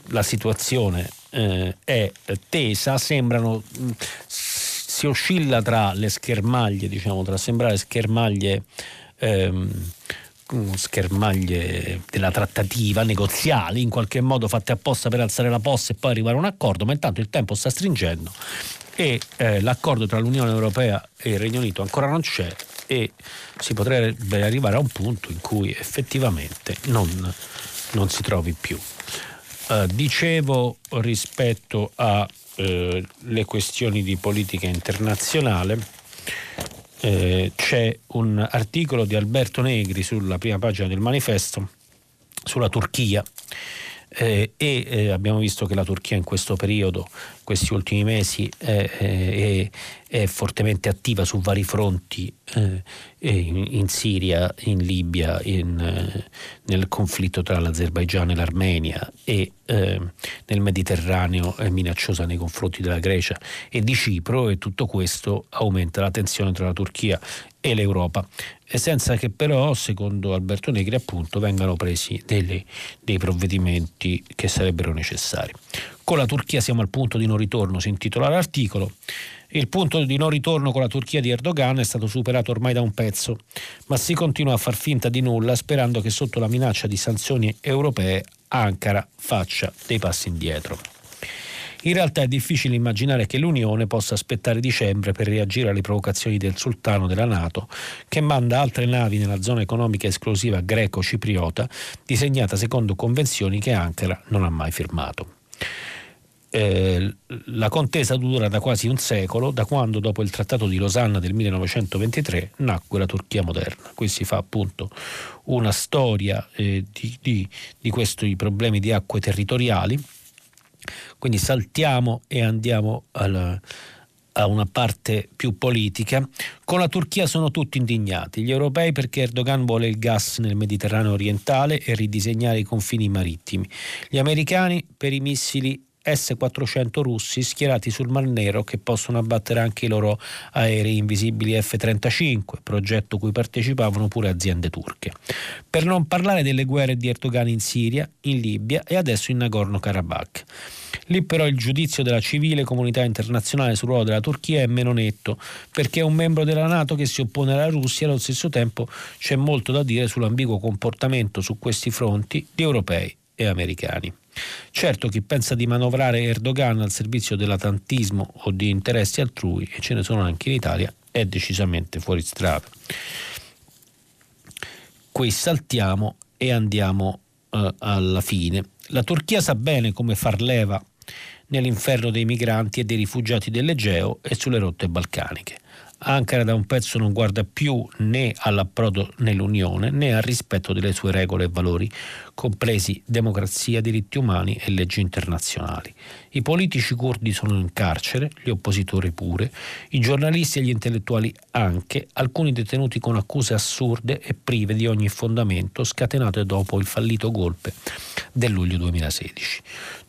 la situazione eh, è tesa, sembrano si oscilla tra le schermaglie, diciamo, tra sembrare schermaglie, ehm, schermaglie della trattativa negoziali, in qualche modo fatte apposta per alzare la posta e poi arrivare a un accordo, ma intanto il tempo sta stringendo e eh, l'accordo tra l'Unione Europea e il Regno Unito ancora non c'è e si potrebbe arrivare a un punto in cui effettivamente non, non si trovi più. Uh, dicevo rispetto a eh, le questioni di politica internazionale, eh, c'è un articolo di Alberto Negri sulla prima pagina del manifesto sulla Turchia eh, e eh, abbiamo visto che la Turchia in questo periodo, questi ultimi mesi, è, è, fortemente attiva su vari fronti eh, in, in, Siria, in Libia, in, eh, nel conflitto tra l'Azerbaigian e l'Armenia e eh, nel Mediterraneo è minacciosa nei confronti della Grecia e di Cipro e tutto questo aumenta la tensione tra la Turchia e l'Europa e senza che però, secondo Alberto Negri, appunto, vengano presi delle, dei provvedimenti che sarebbero necessari. Con la Turchia siamo al punto di non ritorno, si intitola l'articolo. Il punto di non ritorno con la Turchia di Erdogan è stato superato ormai da un pezzo, ma si continua a far finta di nulla sperando che sotto la minaccia di sanzioni europee Ankara faccia dei passi indietro. In realtà è difficile immaginare che l'Unione possa aspettare dicembre per reagire alle provocazioni del sultano della Nato, che manda altre navi nella zona economica esclusiva greco-cipriota, disegnata secondo convenzioni che Ankara non ha mai firmato. Eh, la contesa dura da quasi un secolo, da quando dopo il Trattato di Losanna del 1923 nacque la Turchia moderna. Qui si fa appunto una storia eh, di, di, di questi problemi di acque territoriali quindi saltiamo e andiamo alla, a una parte più politica. Con la Turchia sono tutti indignati, gli europei perché Erdogan vuole il gas nel Mediterraneo orientale e ridisegnare i confini marittimi, gli americani per i missili S-400 russi schierati sul Mar Nero che possono abbattere anche i loro aerei invisibili F-35, progetto cui partecipavano pure aziende turche. Per non parlare delle guerre di Erdogan in Siria, in Libia e adesso in Nagorno-Karabakh. Lì però il giudizio della civile comunità internazionale sul ruolo della Turchia è meno netto, perché è un membro della Nato che si oppone alla Russia e allo stesso tempo c'è molto da dire sull'ambiguo comportamento su questi fronti di europei e americani. Certo, chi pensa di manovrare Erdogan al servizio dell'atlantismo o di interessi altrui, e ce ne sono anche in Italia, è decisamente fuori strada. Qui saltiamo e andiamo uh, alla fine. La Turchia sa bene come far leva nell'inferno dei migranti e dei rifugiati dell'Egeo e sulle rotte balcaniche. Ankara da un pezzo non guarda più né all'approdo nell'Unione né al rispetto delle sue regole e valori compresi democrazia, diritti umani e leggi internazionali. I politici curdi sono in carcere, gli oppositori pure, i giornalisti e gli intellettuali anche, alcuni detenuti con accuse assurde e prive di ogni fondamento scatenate dopo il fallito golpe del luglio 2016.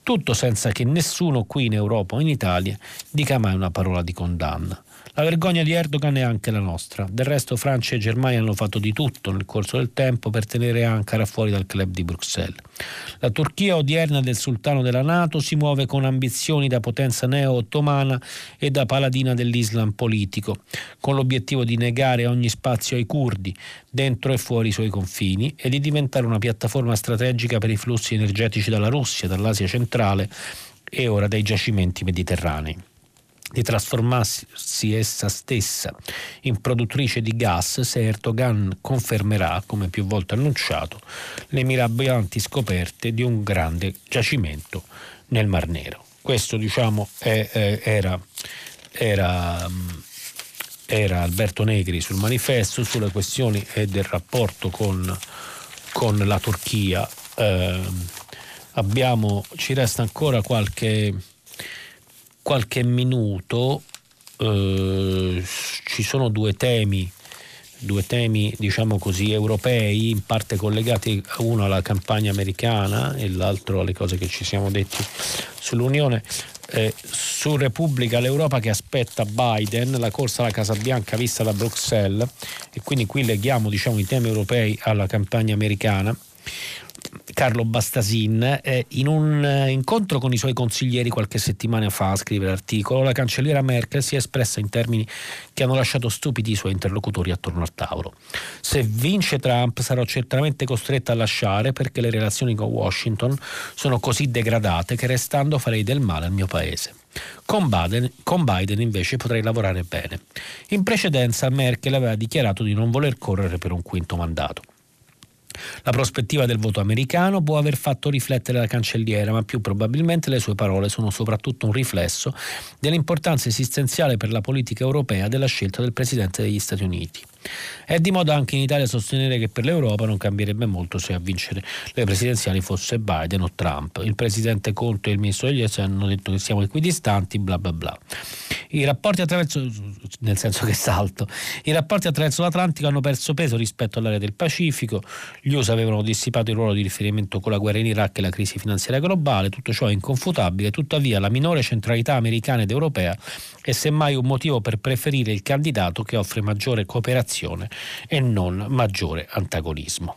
Tutto senza che nessuno qui in Europa o in Italia dica mai una parola di condanna. La vergogna di Erdogan è anche la nostra. Del resto Francia e Germania hanno fatto di tutto nel corso del tempo per tenere Ankara fuori dal club di Bruxelles. La Turchia odierna del sultano della Nato si muove con ambizioni da potenza neo-ottomana e da paladina dell'Islam politico, con l'obiettivo di negare ogni spazio ai curdi, dentro e fuori i suoi confini, e di diventare una piattaforma strategica per i flussi energetici dalla Russia, dall'Asia centrale e ora dai giacimenti mediterranei di trasformarsi essa stessa in produttrice di gas se Erdogan confermerà, come più volte annunciato, le mirabolanti scoperte di un grande giacimento nel Mar Nero. Questo diciamo è, è, era, era, era, Alberto Negri sul manifesto sulle questioni del rapporto con, con la Turchia. Eh, abbiamo, ci resta ancora qualche qualche minuto eh, ci sono due temi due temi diciamo così europei in parte collegati uno alla campagna americana e l'altro alle cose che ci siamo detti sull'Unione. Eh, su Repubblica l'Europa che aspetta Biden la corsa alla Casa Bianca vista da Bruxelles e quindi qui leghiamo diciamo i temi europei alla campagna americana Carlo Bastasin, eh, in un eh, incontro con i suoi consiglieri qualche settimana fa, scrive l'articolo, la cancelliera Merkel si è espressa in termini che hanno lasciato stupidi i suoi interlocutori attorno al tavolo. Se vince Trump sarò certamente costretta a lasciare perché le relazioni con Washington sono così degradate che restando farei del male al mio paese. Con Biden, con Biden, invece potrei lavorare bene. In precedenza Merkel aveva dichiarato di non voler correre per un quinto mandato. La prospettiva del voto americano può aver fatto riflettere la cancelliera, ma più probabilmente le sue parole sono soprattutto un riflesso dell'importanza esistenziale per la politica europea della scelta del Presidente degli Stati Uniti. È di moda anche in Italia sostenere che per l'Europa non cambierebbe molto se a vincere le presidenziali fosse Biden o Trump. Il presidente Conte e il ministro degli esteri hanno detto che siamo equidistanti, bla bla bla. I rapporti attraverso, nel senso che salto, i rapporti attraverso l'Atlantico hanno perso peso rispetto all'area del Pacifico, gli USA avevano dissipato il ruolo di riferimento con la guerra in Iraq e la crisi finanziaria globale, tutto ciò è inconfutabile, tuttavia la minore centralità americana ed europea è semmai un motivo per preferire il candidato che offre maggiore cooperazione e non maggiore antagonismo.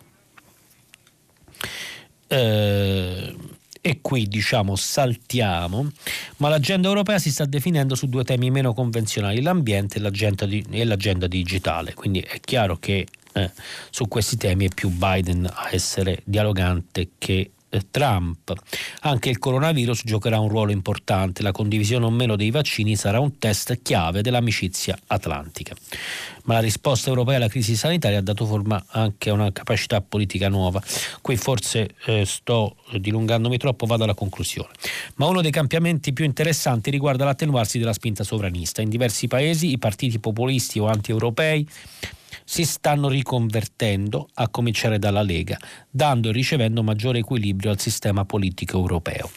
Eh, e qui diciamo saltiamo, ma l'agenda europea si sta definendo su due temi meno convenzionali, l'ambiente e l'agenda, di, e l'agenda digitale, quindi è chiaro che eh, su questi temi è più Biden a essere dialogante che Trump. Anche il coronavirus giocherà un ruolo importante, la condivisione o meno dei vaccini sarà un test chiave dell'amicizia atlantica. Ma la risposta europea alla crisi sanitaria ha dato forma anche a una capacità politica nuova. Qui forse eh, sto dilungandomi troppo, vado alla conclusione. Ma uno dei cambiamenti più interessanti riguarda l'attenuarsi della spinta sovranista. In diversi paesi i partiti populisti o anti-europei si stanno riconvertendo, a cominciare dalla Lega, dando e ricevendo maggiore equilibrio al sistema politico europeo.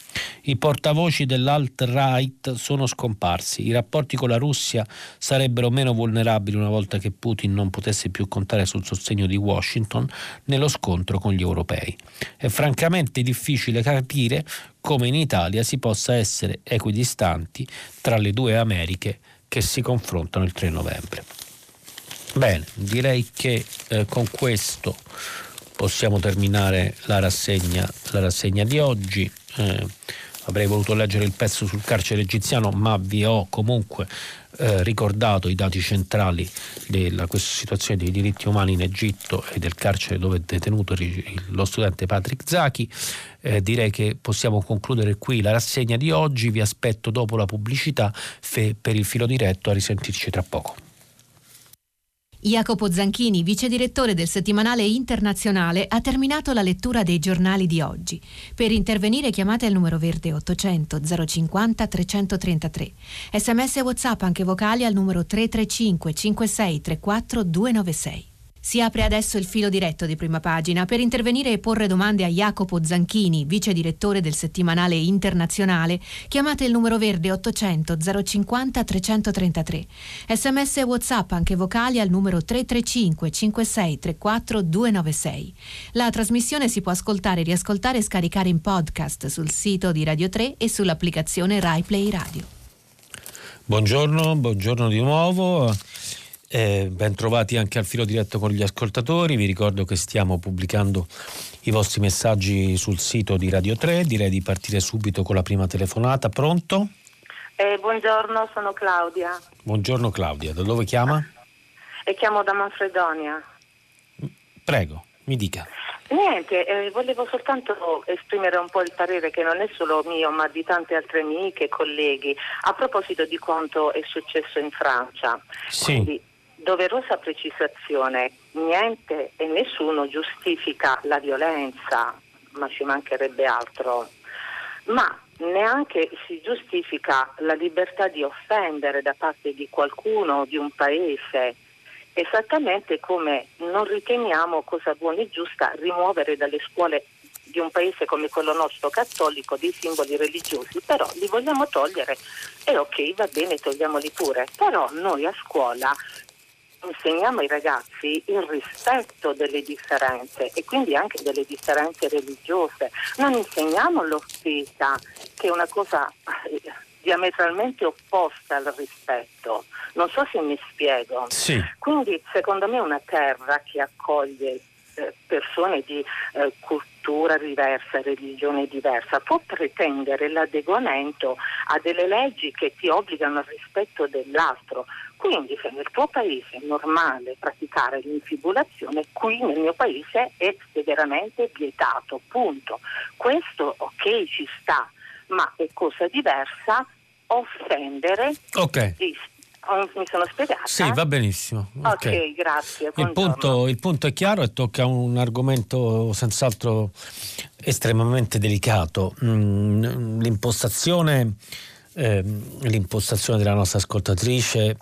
I portavoci dell'alt-right sono scomparsi, i rapporti con la Russia sarebbero meno vulnerabili una volta che Putin non potesse più contare sul sostegno di Washington nello scontro con gli europei. È francamente difficile capire come in Italia si possa essere equidistanti tra le due Americhe che si confrontano il 3 novembre. Bene, direi che eh, con questo possiamo terminare la rassegna, la rassegna di oggi. Eh, avrei voluto leggere il pezzo sul carcere egiziano, ma vi ho comunque eh, ricordato i dati centrali della situazione dei diritti umani in Egitto e del carcere dove è detenuto lo studente Patrick Zaki. Eh, direi che possiamo concludere qui la rassegna di oggi. Vi aspetto dopo la pubblicità per il filo diretto. A risentirci tra poco. Jacopo Zanchini, vice direttore del settimanale internazionale, ha terminato la lettura dei giornali di oggi. Per intervenire chiamate il numero verde 800 050 333. Sms e WhatsApp anche vocali al numero 335 56 34 296. Si apre adesso il filo diretto di prima pagina. Per intervenire e porre domande a Jacopo Zanchini, vice direttore del settimanale internazionale, chiamate il numero verde 800 050 333. Sms e WhatsApp anche vocali al numero 335 56 34 296. La trasmissione si può ascoltare, riascoltare e scaricare in podcast sul sito di Radio 3 e sull'applicazione RaiPlay Radio. Buongiorno, buongiorno di nuovo. Eh, ben trovati anche al filo diretto con gli ascoltatori. Vi ricordo che stiamo pubblicando i vostri messaggi sul sito di Radio 3. Direi di partire subito con la prima telefonata. Pronto? Eh, buongiorno, sono Claudia. Buongiorno Claudia, da dove chiama? E chiamo da Manfredonia. Prego, mi dica. Niente, eh, volevo soltanto esprimere un po' il parere che non è solo mio ma di tante altre amiche e colleghi a proposito di quanto è successo in Francia. Sì. Quindi, doverosa precisazione, niente e nessuno giustifica la violenza, ma ci mancherebbe altro, ma neanche si giustifica la libertà di offendere da parte di qualcuno, di un paese, esattamente come non riteniamo cosa buona e giusta rimuovere dalle scuole di un paese come quello nostro cattolico dei simboli religiosi, però li vogliamo togliere. E ok, va bene, togliamoli pure, però noi a scuola insegniamo ai ragazzi il rispetto delle differenze e quindi anche delle differenze religiose. Non insegniamo l'offesa, che è una cosa eh, diametralmente opposta al rispetto. Non so se mi spiego. Sì. Quindi secondo me una terra che accoglie eh, persone di eh, cultura diversa, religione diversa, può pretendere l'adeguamento a delle leggi che ti obbligano al rispetto dell'altro. Quindi se nel tuo paese è normale praticare l'infibulazione, qui nel mio paese è severamente vietato, punto. Questo ok ci sta, ma è cosa diversa offendere Ok. Oh, mi sono spiegata? Sì, va benissimo. Ok, Ok. grazie. Il punto, il punto è chiaro e tocca un argomento senz'altro estremamente delicato. Mm, l'impostazione, ehm, l'impostazione della nostra ascoltatrice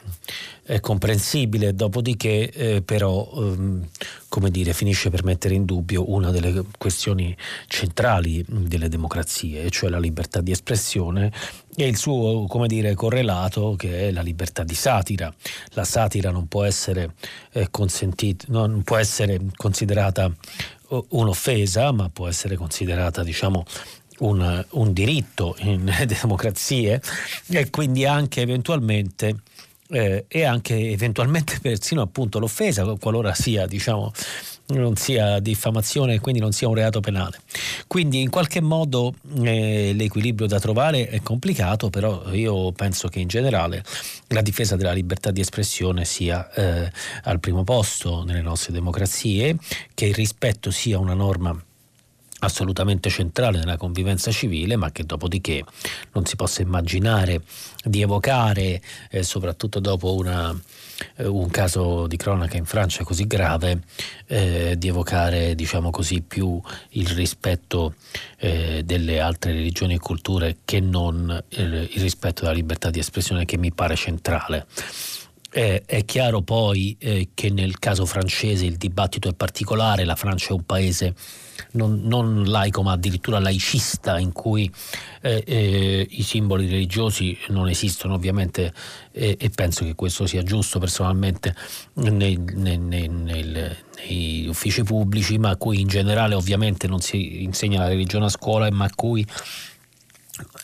è comprensibile, dopodiché eh, però ehm, come dire, finisce per mettere in dubbio una delle questioni centrali delle democrazie, cioè la libertà di espressione e il suo come dire, correlato che è la libertà di satira. La satira non può essere eh, consentita, non può essere considerata eh, un'offesa, ma può essere considerata, diciamo, un, un diritto in democrazie e quindi anche eventualmente eh, e anche eventualmente persino appunto l'offesa qualora sia diciamo non sia diffamazione e quindi non sia un reato penale. Quindi in qualche modo eh, l'equilibrio da trovare è complicato, però io penso che in generale la difesa della libertà di espressione sia eh, al primo posto nelle nostre democrazie, che il rispetto sia una norma assolutamente centrale nella convivenza civile, ma che dopodiché non si possa immaginare di evocare, eh, soprattutto dopo una, eh, un caso di cronaca in Francia così grave, eh, di evocare diciamo così più il rispetto eh, delle altre religioni e culture che non il, il rispetto della libertà di espressione che mi pare centrale. Eh, è chiaro poi eh, che nel caso francese il dibattito è particolare, la Francia è un paese non, non laico ma addirittura laicista in cui eh, eh, i simboli religiosi non esistono ovviamente e penso che questo sia giusto personalmente nei, nei, nei, nei, uffici pubblici ma a cui in generale ovviamente non si insegna la religione a scuola ma a cui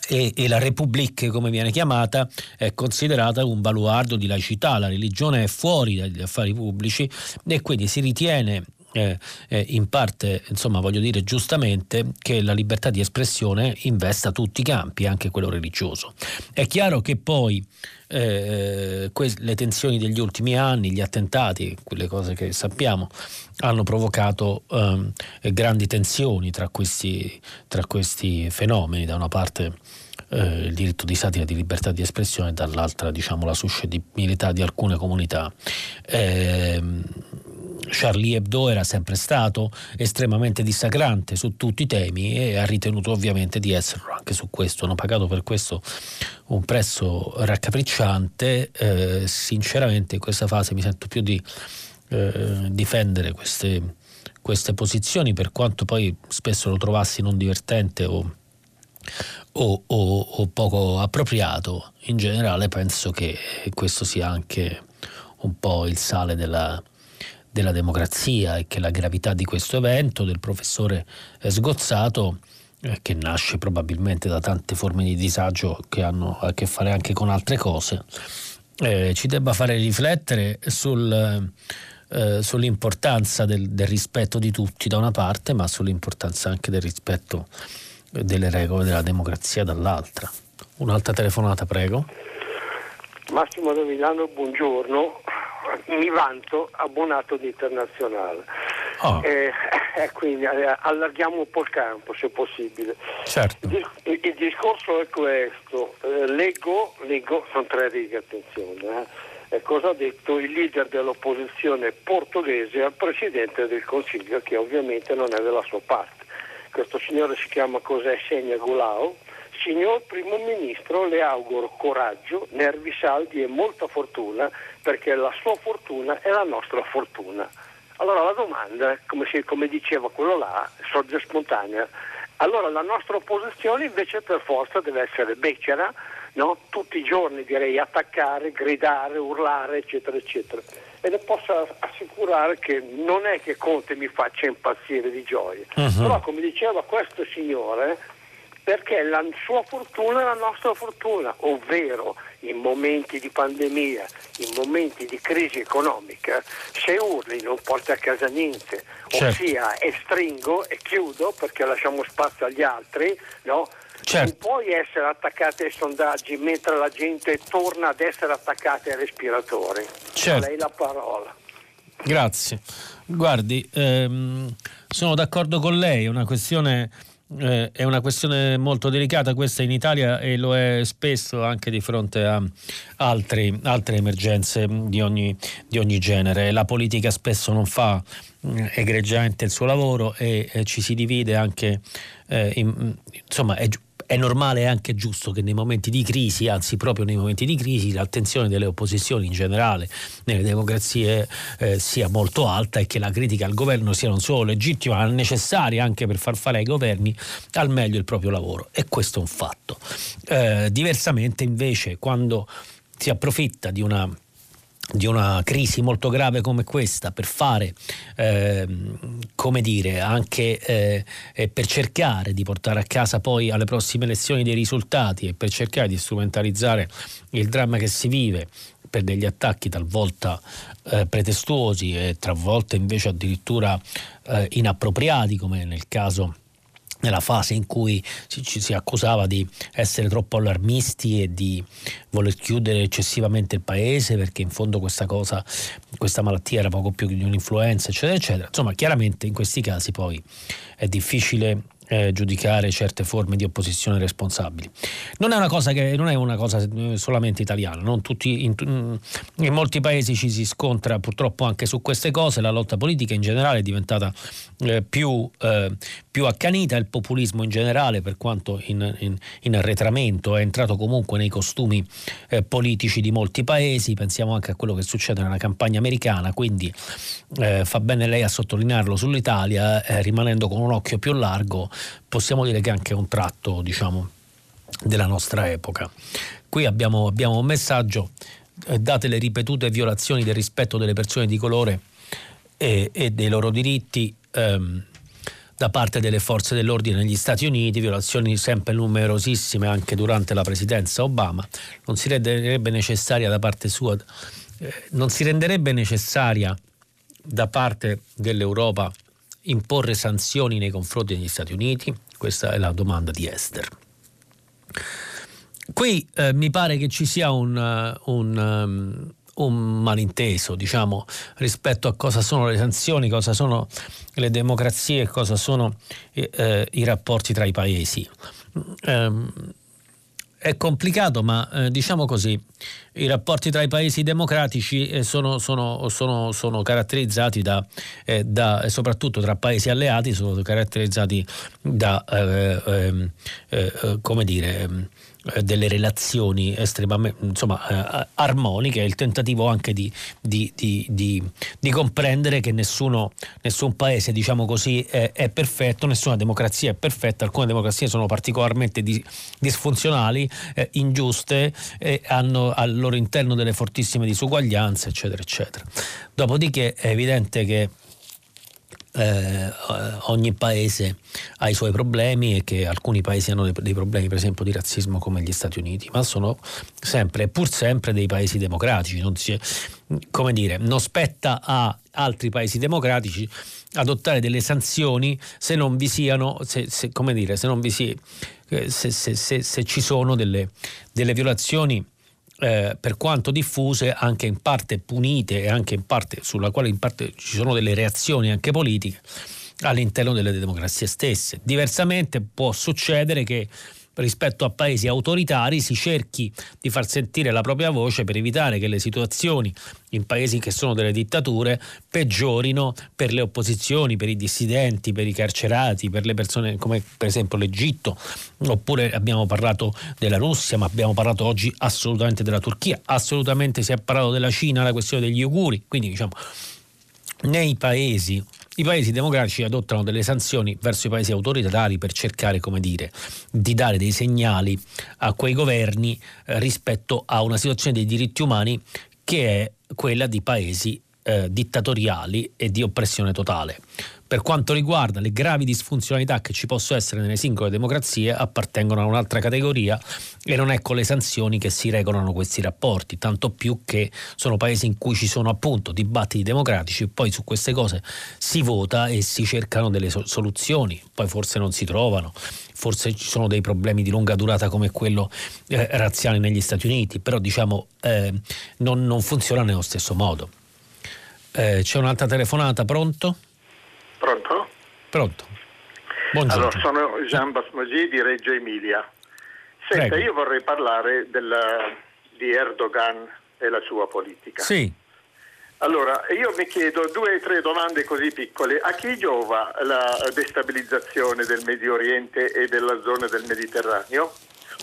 e, e, la Repubblica, come viene chiamata, è considerata un baluardo di laicità, la religione è fuori dagli affari pubblici e quindi si ritiene eh, eh, in parte, insomma, voglio dire giustamente, che la libertà di espressione investa tutti i campi, anche quello religioso. È chiaro che poi eh, que- le tensioni degli ultimi anni, gli attentati, quelle cose che sappiamo, hanno provocato ehm, grandi tensioni tra questi, tra questi fenomeni, da una parte eh, il diritto di satira di libertà di espressione, dall'altra diciamo, la suscettibilità di alcune comunità. Eh, Charlie Hebdo era sempre stato estremamente dissacrante su tutti i temi e ha ritenuto ovviamente di esserlo anche su questo. Hanno pagato per questo un prezzo raccapricciante. Eh, sinceramente in questa fase mi sento più di eh, difendere queste, queste posizioni per quanto poi spesso lo trovassi non divertente o, o, o, o poco appropriato, in generale penso che questo sia anche un po' il sale della, della democrazia e che la gravità di questo evento del professore sgozzato eh, che nasce probabilmente da tante forme di disagio che hanno a che fare anche con altre cose, eh, ci debba fare riflettere sul, eh, sull'importanza del, del, rispetto di tutti da una parte, ma sull'importanza anche del rispetto delle regole della democrazia dall'altra. Un'altra telefonata, prego. Massimo da Milano, buongiorno. Mi vanto abbonato di internazionale. Oh. Eh, eh, quindi eh, allarghiamo un po' il campo se possibile. Certo. Il, il, il, discorso è questo. Eh, leggo, leggo, sono tre righe, attenzione. Eh. cosa ha detto il leader dell'opposizione portoghese al Presidente del Consiglio, che ovviamente non è della sua parte. Questo signore si chiama José Segna Gulao Signor Primo Ministro, le auguro coraggio, nervi saldi e molta fortuna perché la sua fortuna è la nostra fortuna. Allora la domanda, come, si, come diceva quello là, sorge spontanea. Allora la nostra opposizione invece per forza deve essere becera, no? tutti i giorni direi attaccare, gridare, urlare, eccetera, eccetera. E le posso assicurare che non è che Conte mi faccia impazzire di gioia, uh-huh. però come diceva questo signore, perché la sua fortuna è la nostra fortuna, ovvero in momenti di pandemia, in momenti di crisi economica, se urli non porti a casa niente, certo. ossia estringo e chiudo perché lasciamo spazio agli altri, no? Certo. Non puoi essere attaccato ai sondaggi mentre la gente torna ad essere attaccata ai respiratori. Certo. Lei la parola. Grazie. Guardi, ehm, sono d'accordo con lei, è una questione eh, è una questione molto delicata questa in Italia e lo è spesso anche di fronte a altri, altre emergenze di ogni, di ogni, genere. La politica spesso non fa eh, egregiamente il suo lavoro e, e ci si divide anche, eh, in, insomma è, è normale e anche giusto che nei momenti di crisi, anzi proprio nei momenti di crisi, l'attenzione delle opposizioni in generale nelle democrazie eh, sia molto alta e che la critica al governo sia non solo legittima ma necessaria anche per far fare ai governi al meglio il proprio lavoro. E questo è un fatto. Eh, diversamente invece quando si approfitta di una di una crisi molto grave come questa per fare, eh, come dire, anche eh, per cercare di portare a casa poi alle prossime elezioni dei risultati e per cercare di strumentalizzare il dramma che si vive per degli attacchi talvolta eh, pretestuosi e talvolta invece addirittura eh, inappropriati come nel caso nella fase in cui ci, si accusava di essere troppo allarmisti e di voler chiudere eccessivamente il paese perché in fondo questa cosa, questa malattia era poco più di un'influenza, eccetera, eccetera. Insomma, chiaramente in questi casi poi è difficile eh, giudicare certe forme di opposizione responsabili. Non è una cosa, che, non è una cosa eh, solamente italiana, in, mm, in, molti paesi ci si scontra purtroppo anche su queste cose, la lotta politica in generale è diventata eh, più, eh, più, accanita, il populismo in generale per quanto in, in, in arretramento è entrato comunque nei costumi eh, politici di molti paesi, pensiamo anche a quello che succede nella campagna americana, quindi eh, fa bene lei a sottolinearlo sull'Italia, rimanendo con un occhio più largo possiamo dire che è anche un tratto, diciamo, della nostra epoca. Qui abbiamo, abbiamo un messaggio, eh, date le ripetute violazioni del rispetto delle persone di colore e, e dei loro diritti, ehm, da parte delle forze dell'ordine negli Stati Uniti, violazioni sempre numerosissime anche durante la presidenza Obama, non si renderebbe necessaria da parte sua, eh, non si renderebbe necessaria da parte dell'Europa imporre sanzioni nei confronti degli Stati Uniti? Questa è la domanda di Esther. Qui eh, mi pare che ci sia un, uh, un, um, un, malinteso, diciamo, rispetto a cosa sono le sanzioni, cosa sono le democrazie e cosa sono eh, eh i rapporti tra i paesi. Um, è complicato, ma eh, diciamo così, i rapporti tra i paesi democratici eh, sono, sono, sono, sono, caratterizzati da, eh, da, soprattutto tra paesi alleati, sono caratterizzati da, eh, ehm, eh, come dire, ehm, eh, delle relazioni estremamente insomma, eh, armoniche, il tentativo anche di, di, di, di comprendere che nessuno, nessun paese diciamo così, è, è, perfetto, nessuna democrazia è perfetta, alcune democrazie sono particolarmente disfunzionali, eh, ingiuste e hanno al loro interno delle fortissime disuguaglianze, eccetera, eccetera. Dopodiché è evidente che eh, ogni paese ha i suoi problemi e che alcuni paesi hanno dei, problemi, per esempio, di razzismo come gli Stati Uniti, ma sono sempre, pur sempre dei paesi democratici. Non, si, come dire, non spetta a altri paesi democratici adottare delle sanzioni se non vi siano, se, se, come dire, se non vi si, eh, se, se ci sono delle, delle violazioni eh, per quanto diffuse, anche in parte punite e anche in parte sulla quale in parte ci sono delle reazioni anche politiche all'interno delle democrazie stesse. Diversamente può succedere che rispetto a paesi autoritari si cerchi di far sentire la propria voce per evitare che le situazioni in paesi che sono delle dittature peggiorino per le opposizioni, per i dissidenti, per i carcerati, per le persone come per esempio l'Egitto, oppure abbiamo parlato della Russia, ma abbiamo parlato oggi assolutamente della Turchia, assolutamente si è parlato della Cina, la questione degli uiguri, quindi diciamo nei paesi i paesi democratici adottano delle sanzioni verso i paesi autoritari per cercare, come dire, di dare dei segnali a quei governi eh, rispetto a una situazione dei diritti umani che è quella di paesi eh, dittatoriali e di oppressione totale. Per quanto riguarda le gravi disfunzionalità che ci possono essere nelle singole democrazie, appartengono a un'altra categoria e non è con le sanzioni che si regolano questi rapporti, tanto più che sono paesi in cui ci sono appunto dibattiti democratici, poi su queste cose si vota e si cercano delle soluzioni, poi forse non si trovano, forse ci sono dei problemi di lunga durata come quello eh, razziale negli Stati Uniti, però diciamo eh, non, non, funziona nello stesso modo. Eh, c'è un'altra telefonata, pronto? Pronto? Pronto. Buongiorno. Allora, sono Jean Basmagi di Reggio Emilia. Senta, Prego. io vorrei parlare della, di Erdogan e la sua politica. Sì. Allora, io mi chiedo due o tre domande così piccole. A chi giova la destabilizzazione del Medio Oriente e della zona del Mediterraneo?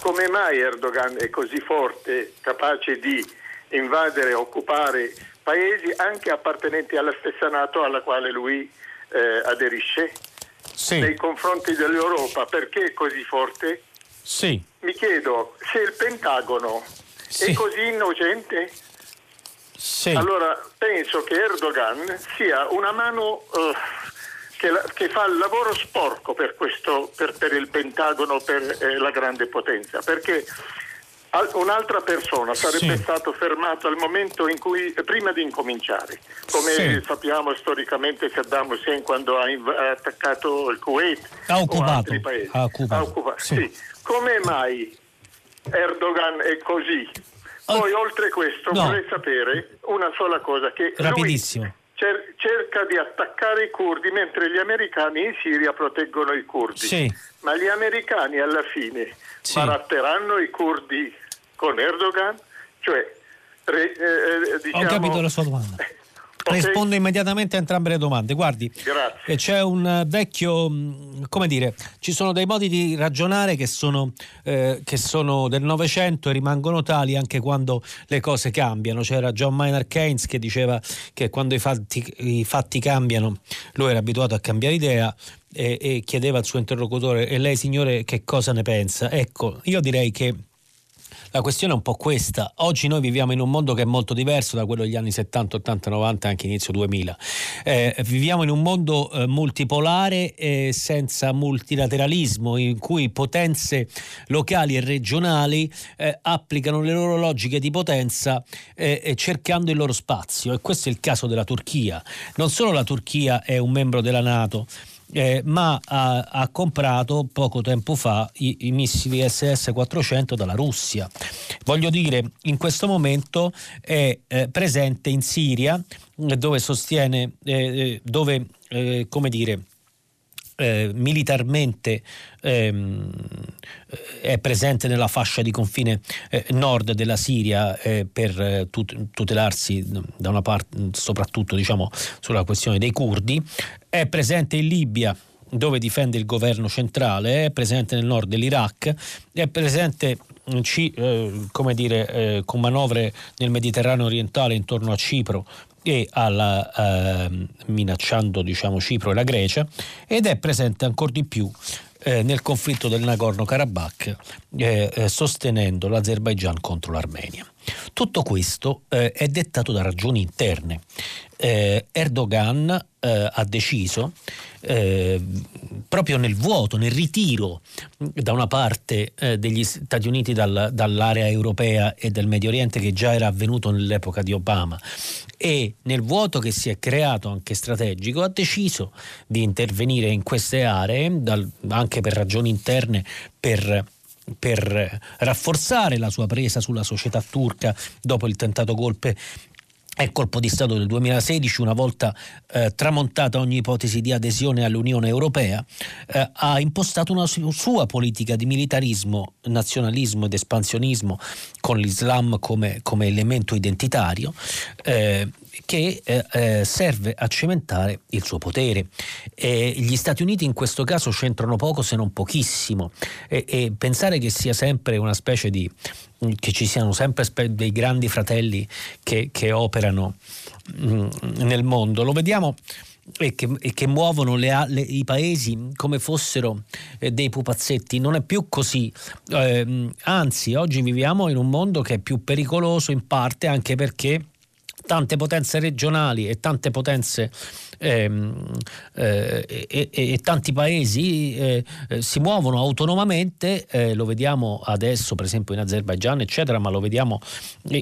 Come mai Erdogan è così forte, capace di invadere e occupare paesi anche appartenenti alla stessa Nato alla quale lui eh, aderisce sì. nei confronti dell'Europa perché è così forte? Sì. Mi chiedo se il Pentagono sì. è così innocente. Sì. Allora penso che Erdogan sia una mano uh, che, la, che, fa il lavoro sporco per, questo, per, per il Pentagono, per eh, la grande potenza, perché un'altra persona sarebbe sì. stato fermato al momento in cui, prima di incominciare, come sì. sappiamo storicamente Saddam Hussein quando ha, inv- ha attaccato il Kuwait ha occupato, Ha occupato. Ha occupato. Sì. Come mai Erdogan è così? Poi oh. oltre questo no. vorrei sapere una sola cosa, che Rapidissimo. Cer- cerca di attaccare i curdi mentre gli americani in Siria proteggono i curdi. Sì. Ma gli americani alla fine sì. baratteranno i curdi con Erdogan? Cioè, re, eh, diciamo... Ho capito la sua domanda. Okay. Rispondo immediatamente a entrambe le domande. Guardi, Grazie. c'è un eh, vecchio, mm, come dire, ci sono dei modi di ragionare che sono, eh, che sono del Novecento e rimangono tali anche quando le cose cambiano. C'era John Maynard Keynes che diceva che quando i fatti, i fatti cambiano lui era abituato a cambiare idea e, e chiedeva al suo interlocutore e lei signore che cosa ne pensa? Ecco, io direi che la questione è un po' questa. Oggi noi viviamo in un mondo che è molto diverso da quello degli anni 70, 80, 90 e anche inizio 2000. Eh, viviamo in un mondo eh, multipolare e senza multilateralismo in cui potenze locali e regionali eh, applicano le loro logiche di potenza eh, cercando il loro spazio e questo è il caso della Turchia. Non solo la Turchia è un membro della Nato, eh, ma ha, ha, comprato poco tempo fa i, i, missili SS-400 dalla Russia. Voglio dire, in questo momento è eh, presente in Siria dove sostiene, eh, eh dove, eh, come dire, eh, militarmente ehm, è presente nella fascia di confine eh, nord della Siria eh, per eh, tut- tutelarsi da una parte soprattutto diciamo, sulla questione dei curdi, è presente in Libia dove difende il governo centrale, è presente nel nord dell'Iraq, è presente ci, eh, come dire, eh, con manovre nel Mediterraneo orientale intorno a Cipro e alla, eh, minacciando diciamo, Cipro e la Grecia ed è presente ancora di più eh, nel conflitto del Nagorno-Karabakh eh, eh, sostenendo l'Azerbaigian contro l'Armenia. Tutto questo eh, è dettato da ragioni interne. Eh, Erdogan eh, ha deciso eh, proprio nel vuoto, nel ritiro da una parte eh, degli Stati Uniti dal, dall'area europea e del Medio Oriente che già era avvenuto nell'epoca di Obama e nel vuoto che si è creato anche strategico ha deciso di intervenire in queste aree dal, anche per ragioni interne per per rafforzare la sua presa sulla società turca dopo il tentato golpe è colpo di Stato del 2016, una volta eh, tramontata ogni ipotesi di adesione all'Unione Europea, eh, ha impostato una sua politica di militarismo, nazionalismo ed espansionismo con l'Islam come, come elemento identitario. Eh, che eh, eh, serve a cementare il suo potere. E gli Stati Uniti in questo caso c'entrano poco se non pochissimo e, e pensare che sia sempre una specie di che ci siano sempre dei grandi fratelli che, che operano mh, mm, nel mondo. Lo vediamo e che, e che muovono le, le, i paesi come fossero eh, dei pupazzetti. Non è più così. Eh, anzi, oggi viviamo in un mondo che è più pericoloso in parte anche perché tante potenze regionali e tante potenze ehm, eh, e, e, e, tanti paesi eh, eh, si muovono autonomamente, eh, lo vediamo adesso per esempio in Azerbaigian eccetera, ma lo vediamo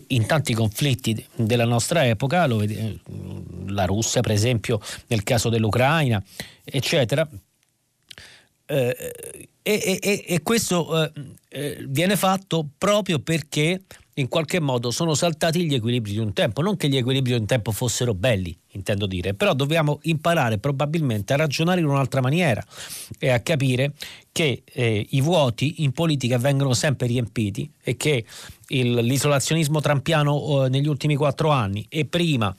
in tanti conflitti della nostra epoca, vediamo, la Russia per esempio nel caso dell'Ucraina eccetera. Eh, e, questo eh, viene fatto proprio perché in qualche modo sono saltati gli equilibri di un tempo. Non che gli equilibri di un tempo fossero belli, intendo dire, però dobbiamo imparare probabilmente a ragionare in un'altra maniera e a capire che eh, i vuoti in politica vengono sempre riempiti e che il, l'isolazionismo trampiano eh, negli ultimi quattro anni e prima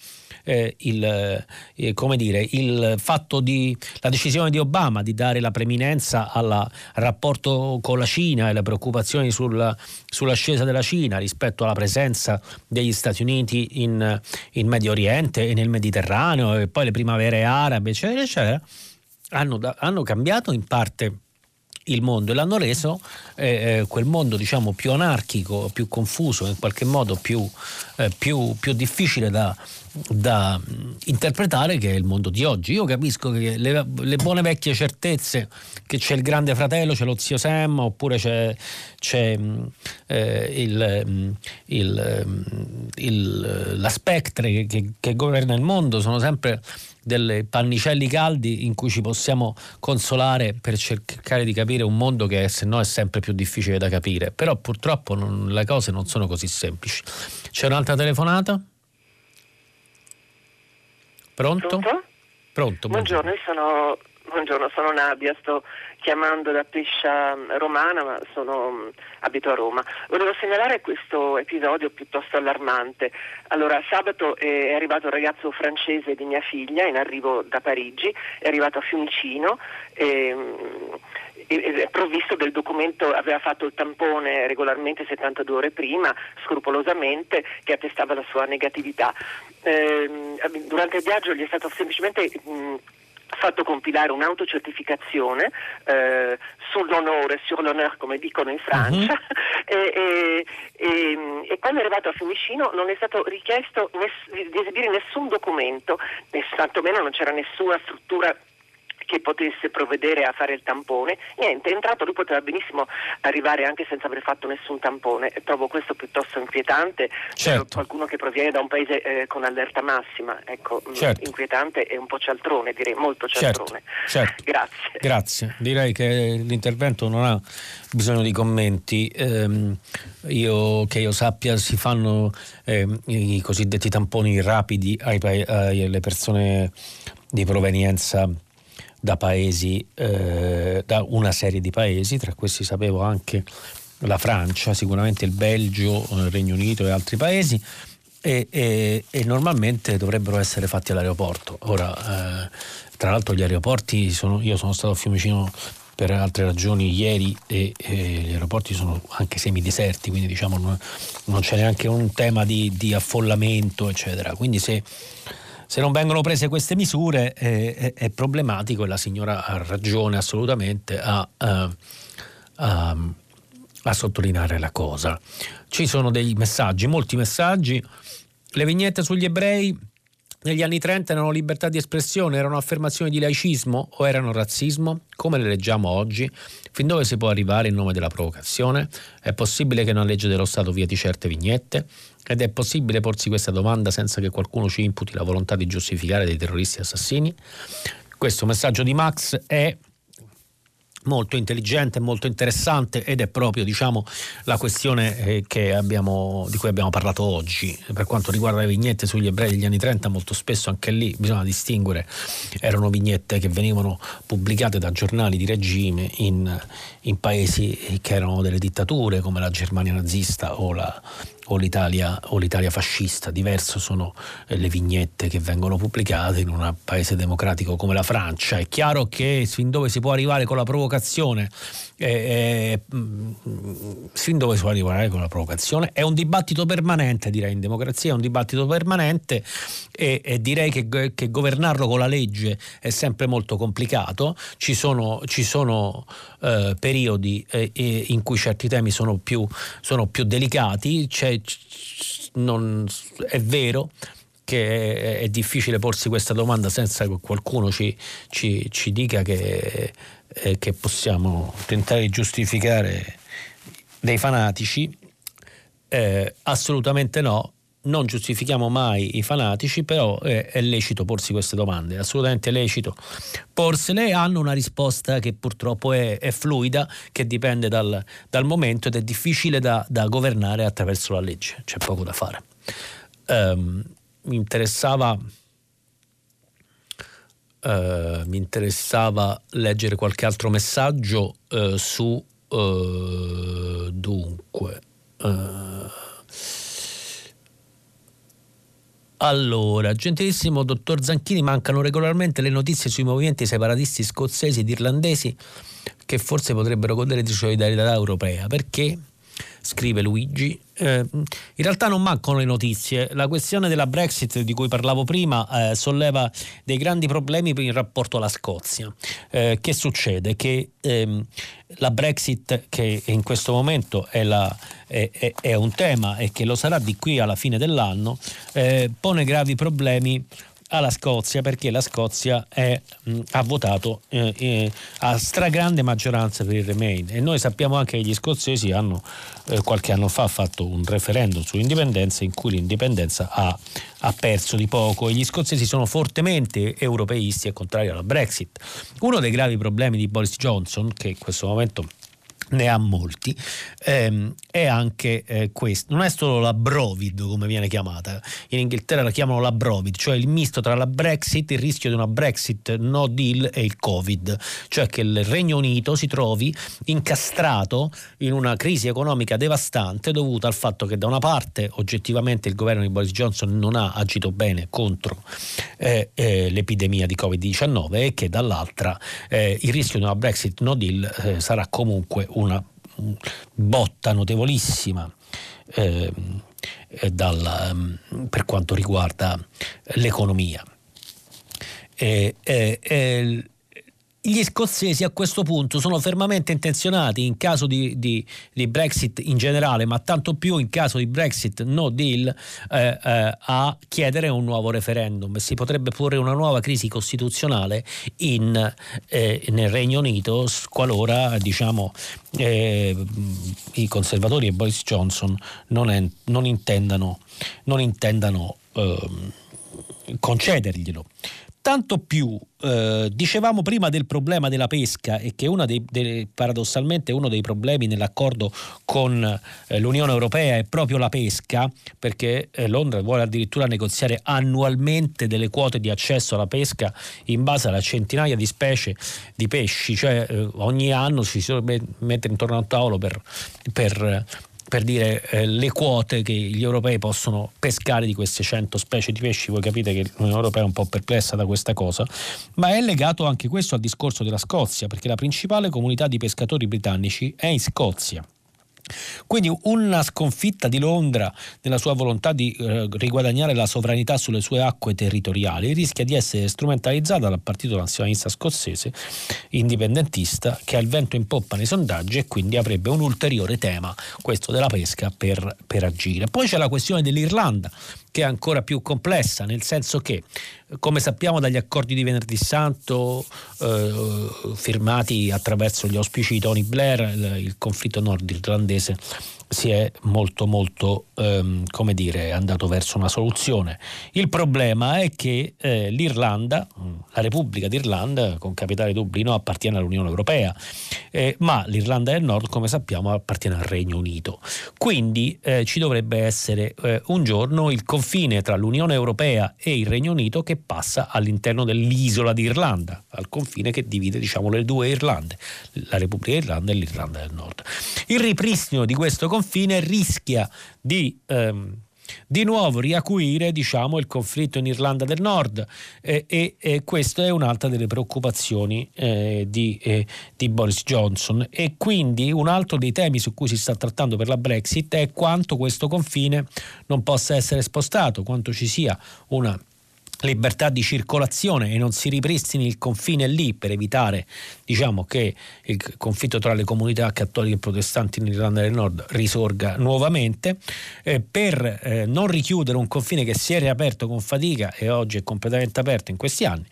eh, il, eh, dire, il fatto di la decisione di Obama di dare la preminenza al rapporto con la Cina e le preoccupazioni sul, sull'ascesa della Cina rispetto alla presenza degli Stati Uniti in, in Medio Oriente e nel Mediterraneo e poi le primavere arabe eccetera eccetera hanno, hanno cambiato in parte il mondo e l'hanno reso eh, eh, quel mondo diciamo più anarchico, più confuso, in qualche modo più, eh, più, più difficile da, da interpretare che è il mondo di oggi. Io capisco che le, le, buone vecchie certezze che c'è il grande fratello, c'è lo zio Sam, oppure c'è, c'è eh, il, il, il, la Spectre che, che, che governa il mondo, sono sempre delle pannicelli caldi in cui ci possiamo consolare per cercare di capire un mondo che se no è sempre più difficile da capire. Però purtroppo non, le cose non sono così semplici. C'è un'altra telefonata? Pronto? Pronto? Pronto buongiorno, buongiorno. sono Buongiorno, sono Nadia, sto chiamando da Pescia mm, Romana, ma sono, mm, abito a Roma. Volevo segnalare questo episodio piuttosto allarmante. Allora, sabato è arrivato un ragazzo francese di mia figlia in arrivo da Parigi, è arrivato a Fiumicino. E, mm, provvisto del documento, aveva fatto il tampone regolarmente 72 ore prima, scrupolosamente, che attestava la sua negatività. Eh, durante il viaggio gli è stato semplicemente mh, fatto compilare un'autocertificazione eh, sull'onore, sur l'honneur come dicono in Francia uh-huh. e, e, e, e, quando è arrivato a Fiumicino non è stato richiesto ness- di esibire nessun documento, tantomeno non c'era nessuna struttura che potesse provvedere a fare il tampone. Niente, è entrato, lui poteva benissimo arrivare anche senza aver fatto nessun tampone. Trovo questo piuttosto inquietante certo. per qualcuno che proviene da un paese eh, con allerta massima. Ecco, mm, certo. inquietante e un po' cialtrone, direi molto certo, cialtrone. Certo. Grazie. Grazie. Direi che l'intervento non ha bisogno di commenti. Eh, io, che io sappia si fanno eh, i cosiddetti tamponi rapidi ai, alle persone di provenienza da paesi, eh, da una serie di paesi, tra questi sapevo anche la Francia, sicuramente il Belgio, il Regno Unito e altri paesi. E, e, e normalmente dovrebbero essere fatti all'aeroporto. Ora, eh, tra l'altro, gli aeroporti sono, io sono stato a Fiumicino per altre ragioni ieri e, e gli aeroporti sono anche semideserti, quindi diciamo non, non c'è neanche un tema di, di affollamento, eccetera. Quindi se, se, non vengono prese queste misure eh, è, è, problematico e la signora ha ragione assolutamente a, a, a, a sottolineare la cosa. Ci sono dei messaggi, molti messaggi. Le vignette sugli ebrei negli anni 30 erano libertà di espressione, erano affermazioni di laicismo o erano razzismo? Come le leggiamo oggi? Fin dove si può arrivare in nome della provocazione? È possibile che una legge dello Stato vieti certe vignette? Ed è possibile porsi questa domanda senza che qualcuno ci imputi la volontà di giustificare dei terroristi assassini? Questo messaggio di Max è molto intelligente, molto interessante ed è proprio diciamo, la questione eh, abbiamo, di cui abbiamo parlato oggi. Per quanto riguarda le vignette sugli ebrei degli anni 30, molto spesso anche lì bisogna distinguere, erano vignette che venivano pubblicate da giornali di regime in, in paesi che erano delle dittature come la Germania nazista o la, o l'Italia, o l'Italia, fascista, diverso sono eh, le vignette che vengono pubblicate in un paese democratico come la Francia. È chiaro che fin dove si può arrivare con la provocazione, eh, eh, fin dove si può arrivare con la provocazione, è un dibattito permanente, direi in democrazia, è un dibattito permanente e, e direi che, che, governarlo con la legge è sempre molto complicato. Ci sono, ci sono eh, periodi eh, in cui certi temi sono più, sono più delicati. Non, è vero che è, difficile porsi questa domanda senza che qualcuno ci, ci, ci dica che, eh, che, possiamo tentare di giustificare dei fanatici. Eh, assolutamente no, non giustifichiamo mai i fanatici, però è, è, lecito porsi queste domande, assolutamente lecito porsele hanno una risposta che purtroppo è, è fluida, che dipende dal, dal, momento ed è difficile da, da, governare attraverso la legge, c'è poco da fare. Um, mi interessava... Uh, mi interessava leggere qualche altro messaggio uh, su uh, dunque allora, gentilissimo dottor Zanchini, mancano regolarmente le notizie sui movimenti separatisti scozzesi ed irlandesi che forse potrebbero godere di solidarietà europea. Perché? Scrive Luigi. Eh, in realtà non mancano le notizie. La questione della Brexit di cui parlavo prima eh, solleva dei grandi problemi in rapporto alla Scozia. Eh, che succede? Che ehm, la Brexit, che in questo momento è, la, è, è, è, un tema e che lo sarà di qui alla fine dell'anno, eh, pone gravi problemi alla Scozia perché la Scozia è, mh, ha votato eh, eh, a stragrande maggioranza per il Remain e noi sappiamo anche che gli scozzesi hanno eh, qualche anno fa fatto un referendum sull'indipendenza in cui l'indipendenza ha, ha, perso di poco e gli scozzesi sono fortemente europeisti e contrari alla Brexit. Uno dei gravi problemi di Boris Johnson che in questo momento ne ha molti, ehm, è anche eh, questo. Non è solo la Brovid, come viene chiamata, in Inghilterra la chiamano la Brovid, cioè il misto tra la Brexit, il rischio di una Brexit no deal e il Covid, cioè che il Regno Unito si trovi incastrato in una crisi economica devastante dovuta al fatto che da una parte oggettivamente il governo di Boris Johnson non ha agito bene contro eh, eh, l'epidemia di Covid-19 e che dall'altra eh, il rischio di una Brexit no deal eh, sarà comunque una botta notevolissima eh, dal, mm, per quanto riguarda l'economia. Eh, eh, gli scozzesi a questo punto sono fermamente intenzionati in caso di, di, di, Brexit in generale, ma tanto più in caso di Brexit no deal, eh, eh, a chiedere un nuovo referendum. Si potrebbe porre una nuova crisi costituzionale in, eh, nel Regno Unito qualora diciamo, eh, i conservatori e Boris Johnson non, è, non intendano, non intendano ehm, concederglielo. Tanto più eh, dicevamo prima del problema della pesca e che una dei, dei, paradossalmente uno dei problemi nell'accordo con eh, l'Unione Europea è proprio la pesca, perché eh, Londra vuole addirittura negoziare annualmente delle quote di accesso alla pesca in base alla centinaia di specie di pesci, cioè eh, ogni anno ci si mettere intorno a un tavolo per, per per dire eh, le quote che gli europei possono pescare di queste 100 specie di pesci, voi capite che l'Unione Europea è un po' perplessa da questa cosa, ma è legato anche questo al discorso della Scozia, perché la principale comunità di pescatori britannici è in Scozia. Quindi una sconfitta di Londra nella sua volontà di eh, riguadagnare la sovranità sulle sue acque territoriali rischia di essere strumentalizzata dal partito nazionalista scozzese indipendentista che ha il vento in poppa nei sondaggi e quindi avrebbe un ulteriore tema, questo della pesca, per, per agire. Poi c'è la questione dell'Irlanda che è ancora più complessa, nel senso che, come sappiamo dagli accordi di venerdì santo eh, firmati attraverso gli auspici di Tony Blair, il, il conflitto nordirlandese si è molto molto ehm, come dire andato verso una soluzione. Il problema è che eh, l'Irlanda, la Repubblica d'Irlanda con capitale Dublino appartiene all'Unione Europea, eh, ma l'Irlanda del Nord come sappiamo appartiene al Regno Unito. Quindi eh, ci dovrebbe essere eh, un giorno il confine tra l'Unione Europea e il Regno Unito che passa all'interno dell'isola d'Irlanda, al confine che divide diciamo le due Irlande, la Repubblica d'Irlanda e l'Irlanda del Nord. Il ripristino di questo confine rischia di... Ehm, di nuovo riacuire diciamo, il conflitto in Irlanda del Nord eh, e, e, questa è un'altra delle preoccupazioni eh, di, eh, di, Boris Johnson. E quindi un altro dei temi su cui si sta trattando per la Brexit è quanto questo confine non possa essere spostato, quanto ci sia una libertà di circolazione e non si ripristini il confine lì per evitare diciamo, che il conflitto tra le comunità cattoliche e protestanti in Irlanda del Nord risorga nuovamente, eh, per eh, non richiudere un confine che si è riaperto con fatica e oggi è completamente aperto in questi anni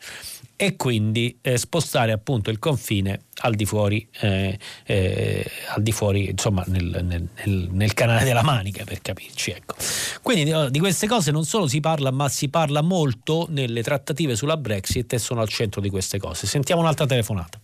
e quindi eh, spostare appunto il confine al di fuori, eh, eh, al di fuori insomma nel, nel, nel, canale della Manica per capirci. Ecco. Quindi di, di, queste cose non solo si parla ma si parla molto nelle trattative sulla Brexit e sono al centro di queste cose. Sentiamo un'altra telefonata.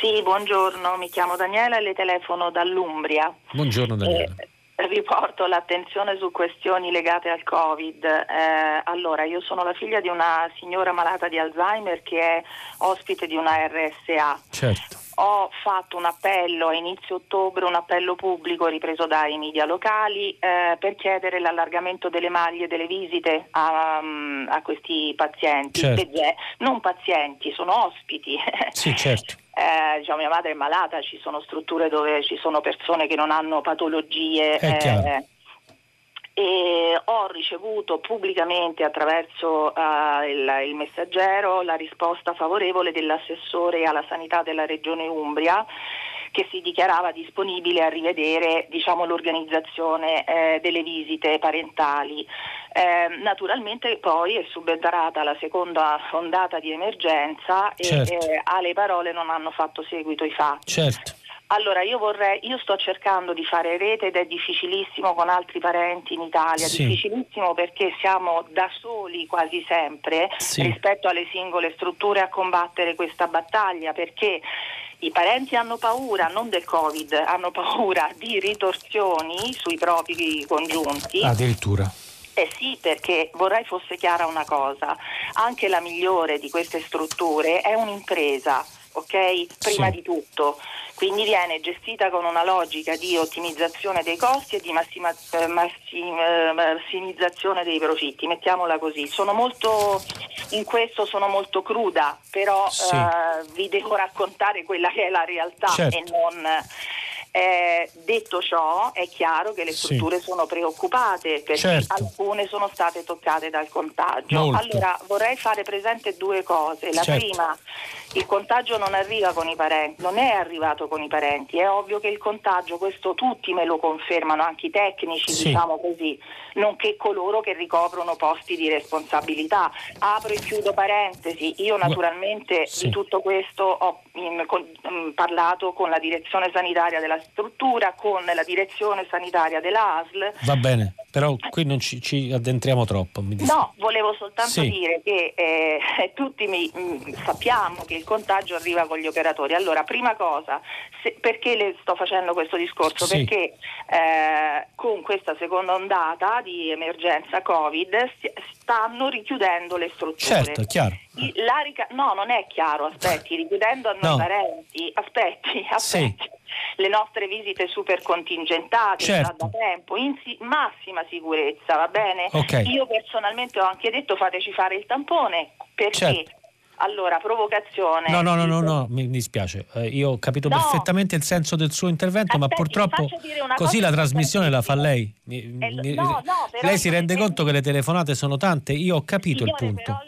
Sì, buongiorno, mi chiamo Daniela e le telefono dall'Umbria. Buongiorno Daniela. Eh, riporto l'attenzione su questioni legate al Covid. Eh, allora, io sono la figlia di una signora malata di Alzheimer che è ospite di una RSA. Certo. Ho fatto un appello a inizio ottobre, un appello pubblico ripreso dai media locali eh, per chiedere l'allargamento delle maglie delle visite a, a questi pazienti, certo. non pazienti, sono ospiti. Sì, certo eh, diciamo, mia madre è malata, ci sono strutture dove ci sono persone che non hanno patologie. Eh, e ho ricevuto pubblicamente attraverso uh, il, il, messaggero la risposta favorevole dell'assessore alla sanità della regione Umbria che si dichiarava disponibile a rivedere diciamo, l'organizzazione eh, delle visite parentali. Eh, naturalmente poi è subentrata la seconda ondata di emergenza certo. e eh, alle parole non hanno fatto seguito i fatti. Certo. Allora io vorrei, io sto cercando di fare rete ed è difficilissimo con altri parenti in Italia, sì. difficilissimo perché siamo da soli quasi sempre sì. rispetto alle singole strutture a combattere questa battaglia perché i parenti hanno paura non del Covid, hanno paura di ritorsioni sui propri congiunti. Addirittura. Eh sì, perché vorrei fosse chiara una cosa, anche la migliore di queste strutture è un'impresa, ok? Prima sì. di tutto quindi viene gestita con una logica di ottimizzazione dei costi e di massima, eh, massim, eh, massimizzazione dei profitti, mettiamola così. Sono molto, in questo sono molto cruda, però sì. eh, vi devo raccontare quella che è la realtà certo. e non... Eh, detto ciò, è chiaro che le strutture sì. sono preoccupate perché certo. alcune sono state toccate dal contagio. Molto. Allora vorrei fare presente due cose. La certo. prima, il contagio non arriva con i parenti, non è arrivato con i parenti, è ovvio che il contagio, questo tutti me lo confermano, anche i tecnici, sì. diciamo così, nonché coloro che ricoprono posti di responsabilità. Apro e chiudo parentesi, io naturalmente sì. di tutto questo ho in, con, in, parlato con la direzione sanitaria della struttura, con la direzione sanitaria della ASL. Va bene, però qui non ci, ci addentriamo troppo. no, volevo soltanto sì. dire che eh, tutti mi, mh, sappiamo che il contagio arriva con gli operatori. Allora, prima cosa, se, perché le sto facendo questo discorso? Sì. Perché eh, con questa seconda ondata di emergenza Covid stanno richiudendo le strutture. Certo, è chiaro. Rica- no, non è chiaro, aspetti, richiudendo a noi no. parenti, aspetti, aspetti. Sì. le nostre visite super contingentate certo. da tempo, in si- massima sicurezza, va bene? Okay. Io personalmente ho anche detto fateci fare il tampone perché Certo. Allora provocazione. No, no, no, no, no, mi dispiace. Eh, io ho capito No. perfettamente il senso del suo intervento, ma Aspetti, purtroppo dire una così la trasmissione la fa lei. Mi- Eh, mi- no, lei si rende conto che le telefonate sono tante? Io ho capito il Signore, punto. però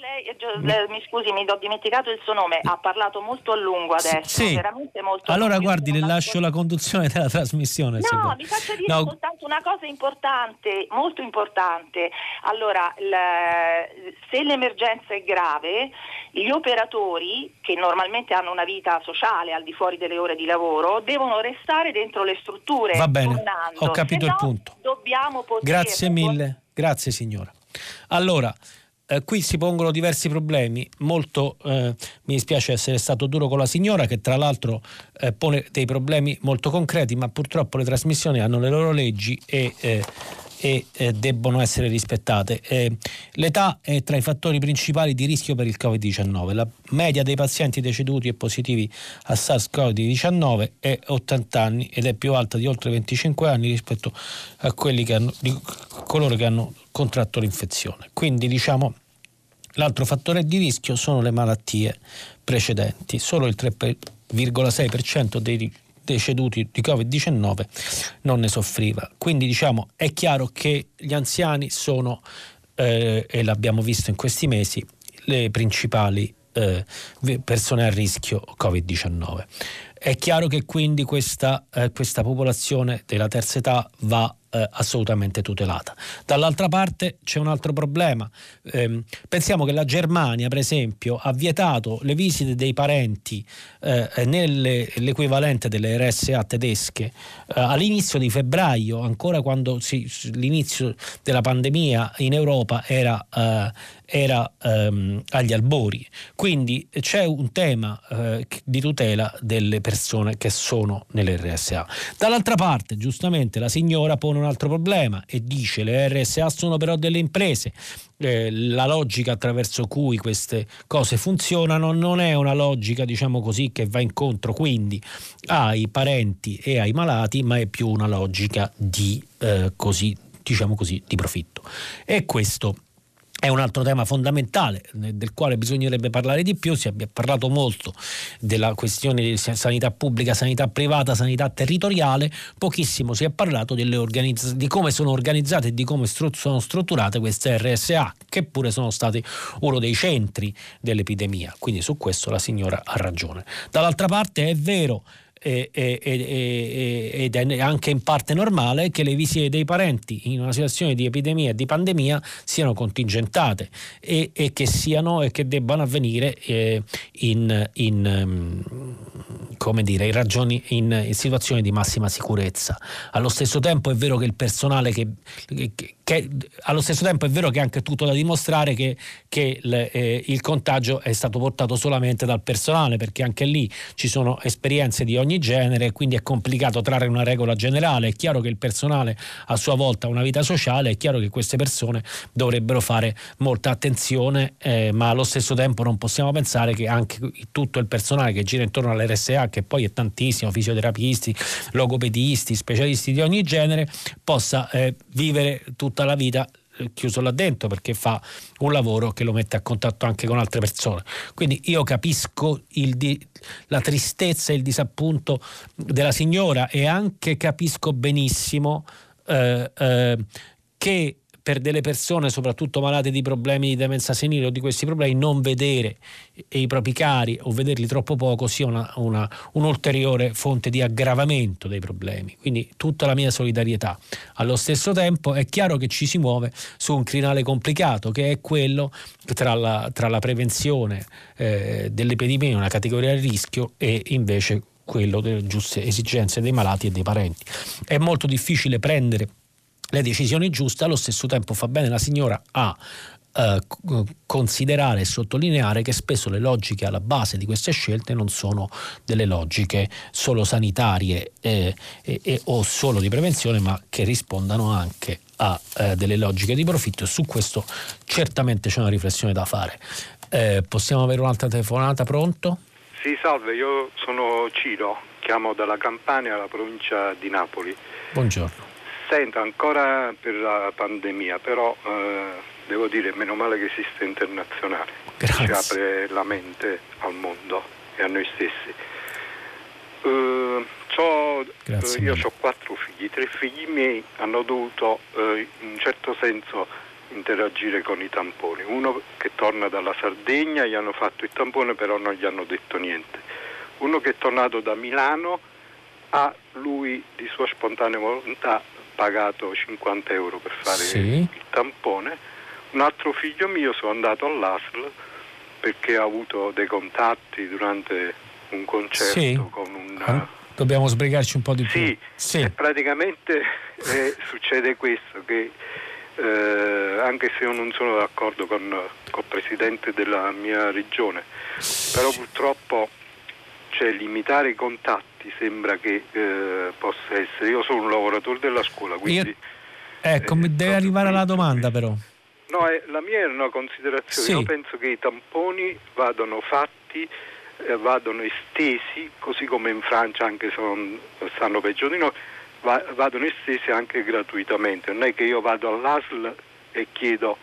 eh, mi scusi, mi ho dimenticato il suo nome, ha parlato molto a lungo adesso, Sì. veramente molto Allora guardi, le lascio la conduzione della trasmissione. No, vuole. mi faccia dire No, soltanto una cosa importante, molto importante. Allora, il- se l'emergenza è grave, gli operatori, che normalmente hanno una vita sociale al di fuori delle ore di lavoro, devono restare dentro le strutture. Va bene, tornando. ho capito Se il no, punto. Dobbiamo poter... Grazie mille, grazie signora. Allora, eh, qui si pongono diversi problemi, molto eh, mi dispiace essere stato duro con la signora che tra l'altro eh, pone dei problemi molto concreti, ma purtroppo le trasmissioni hanno le loro leggi e, eh, e, eh, debbono essere rispettate. L'età è tra i fattori principali di rischio per il Covid-19. La media dei pazienti deceduti e positivi a SARS-CoV-19 è 80 anni ed è più alta di oltre 25 anni rispetto a quelli che hanno, di coloro che hanno contratto l'infezione. Quindi diciamo l'altro fattore di rischio sono le malattie precedenti. Solo il 3,6% dei deceduti di Covid-19 non ne soffriva. Quindi diciamo è chiaro che gli anziani sono, eh, e l'abbiamo visto in questi mesi, le principali eh, persone a rischio Covid-19. È chiaro che quindi questa, eh, questa popolazione della terza età va eh, assolutamente tutelata. Dall'altra parte c'è un altro problema. Ehm, pensiamo che la Germania, per esempio, ha vietato le visite dei parenti eh, nell'equivalente delle RSA tedesche eh, all'inizio di febbraio, ancora quando si, l'inizio della pandemia in Europa era, eh, era ehm, agli albori. Quindi c'è un tema eh, di tutela delle persone che sono nelle RSA. Dall'altra parte, giustamente, la signora pone un altro problema e dice le RSA sono però delle imprese. Eh, la logica attraverso cui queste cose funzionano non è una logica, diciamo così, che va incontro quindi ai parenti e ai malati, ma è più una logica di eh, così, diciamo così, di profitto. E questo è un altro tema fondamentale del quale bisognerebbe parlare di più, si è parlato molto della questione di sanità pubblica, sanità privata, sanità territoriale, pochissimo si è parlato organizz- di come sono organizzate e di come stru- sono strutturate queste RSA, che pure sono stati uno dei centri dell'epidemia, quindi su questo la signora ha ragione. Dall'altra parte è vero ed è anche in parte normale che le visite dei parenti in una situazione di epidemia e di pandemia siano contingentate e, e che siano e che debbano avvenire eh, in, in, come dire, in, ragioni, in, in, situazioni di massima sicurezza. Allo stesso tempo è vero che il personale che, che, che allo stesso tempo è vero che è anche tutto da dimostrare che, che le, eh, il contagio è stato portato solamente dal personale perché anche lì ci sono esperienze di ogni genere quindi è complicato trarre una regola generale. È chiaro che il personale a sua volta ha una vita sociale è chiaro che queste persone dovrebbero fare molta attenzione eh, ma allo stesso tempo non possiamo pensare che anche tutto il personale che gira intorno all'RSA che poi è tantissimo fisioterapisti logopedisti specialisti di ogni genere possa eh, vivere tutta la vita chiuso là dentro perché fa un lavoro che lo mette a contatto anche con altre persone. Quindi io capisco di, la tristezza e il disappunto della signora e anche capisco benissimo eh, eh, che per delle persone, soprattutto malate di problemi di demenza senile o di questi problemi, non vedere i propri cari o vederli troppo poco sia una, una, un'ulteriore fonte di aggravamento dei problemi. Quindi tutta la mia solidarietà. Allo stesso tempo è chiaro che ci si muove su un crinale complicato, che è quello tra la, tra la prevenzione eh, dell'epidemia, una categoria di rischio, e invece quello delle giuste esigenze dei malati e dei parenti. È molto difficile prendere le decisioni giuste, allo stesso tempo fa bene la signora a eh, considerare e sottolineare che spesso le logiche alla base di queste scelte non sono delle logiche solo sanitarie eh, eh, o solo di prevenzione, ma che rispondano anche a eh, delle logiche di profitto e su questo certamente c'è una riflessione da fare. Possiamo avere un'altra telefonata, pronto? Sì, salve, io sono Ciro. chiamo dalla Campania, la provincia di Napoli. Buongiorno. Sento ancora per la pandemia, però eh, devo dire meno male che esiste internazionale, Grazie. ci apre la mente al mondo e a noi stessi. Uh, Grazie io mille. ho quattro figli, tre figli miei hanno dovuto eh, in un certo senso interagire con i tamponi. Uno che torna dalla Sardegna, gli hanno fatto il tampone però non gli hanno detto niente. Uno che è tornato da Milano ha lui di sua spontanea volontà pagato 50 euro per fare Sì. il tampone. Un altro figlio mio sono andato all'ASL perché ha avuto dei contatti durante un concerto Sì. con un... Ah, Dobbiamo sbrigarci un po' di più. Sì, Sì. e praticamente eh, succede questo, che eh, anche se io non sono d'accordo con col presidente della mia regione, però purtroppo cioè, limitare i contatti sembra che eh, possa essere. Io sono un lavoratore della scuola, quindi... Io- Ecco, mi deve arrivare alla domanda però. No, eh, la mia è una considerazione. Sì. Io penso che i tamponi vadano fatti, eh, vadano estesi, così come in Francia, anche se non stanno peggio di noi, va- vadano estesi anche gratuitamente. Non è che io vado all'ASL e chiedo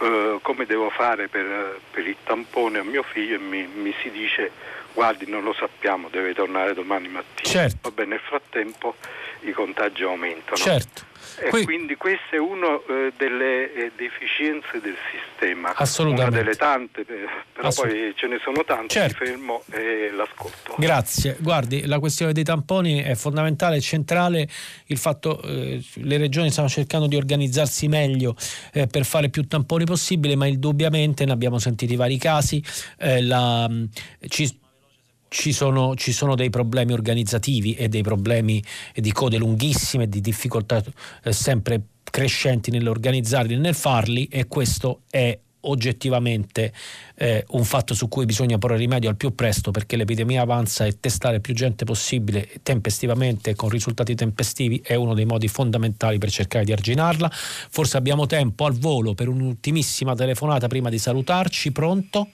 eh, come devo fare per, per il tampone a mio figlio e mi, mi si dice guardi non lo sappiamo, deve tornare domani mattina. Certo. Vabbè, nel frattempo i contagi aumentano. Certo. E Poi- quindi questa è una delle eh, deficienze del sistema. Assolutamente. Una delle tante, eh, però poi ce ne sono tante, Certo. mi fermo e l'ascolto. Grazie. Guardi, la questione dei tamponi è fondamentale, è centrale. Il fatto eh, le regioni stanno cercando di organizzarsi meglio eh, per fare più tamponi possibile, ma indubbiamente ne abbiamo sentiti vari casi. eh, la, mh, ci, ci sono, ci sono dei problemi organizzativi e dei problemi di code lunghissime, di difficoltà eh, sempre crescenti nell'organizzarli e nel farli e questo è oggettivamente eh, un fatto su cui bisogna porre rimedio al più presto perché l'epidemia avanza e testare più gente possibile tempestivamente con risultati tempestivi è uno dei modi fondamentali per cercare di arginarla. Forse abbiamo tempo al volo per un'ultimissima telefonata prima di salutarci. Pronto?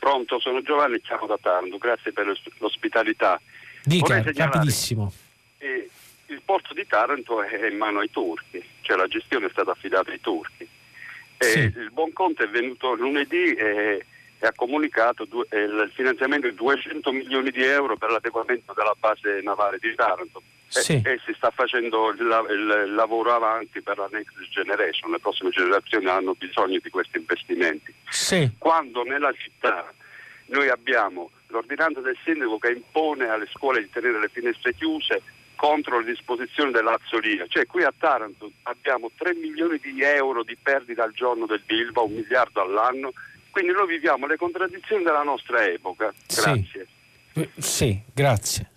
Pronto, sono Giovanni, chiamo da Taranto, grazie per l'os- l'ospitalità. Dica, rapidissimo. il porto di Taranto è in mano ai turchi, cioè la gestione è stata affidata ai turchi. E Sì. Il buon conto è venuto lunedì e, e ha comunicato due- eh, il finanziamento di 200 milioni di euro per l'adeguamento della base navale di Taranto. E- Sì. E, si sta facendo il, la- il lavoro avanti per la next generation, le prossime generazioni hanno bisogno di questi investimenti Sì, quando nella città noi abbiamo l'ordinanza del sindaco che impone alle scuole di tenere le finestre chiuse contro le disposizioni dell'Azzolia, cioè qui a Taranto abbiamo 3 milioni di euro di perdita al giorno del Bilba, un miliardo all'anno, quindi noi viviamo le contraddizioni della nostra epoca. Sì. Grazie. Eh, Sì, grazie.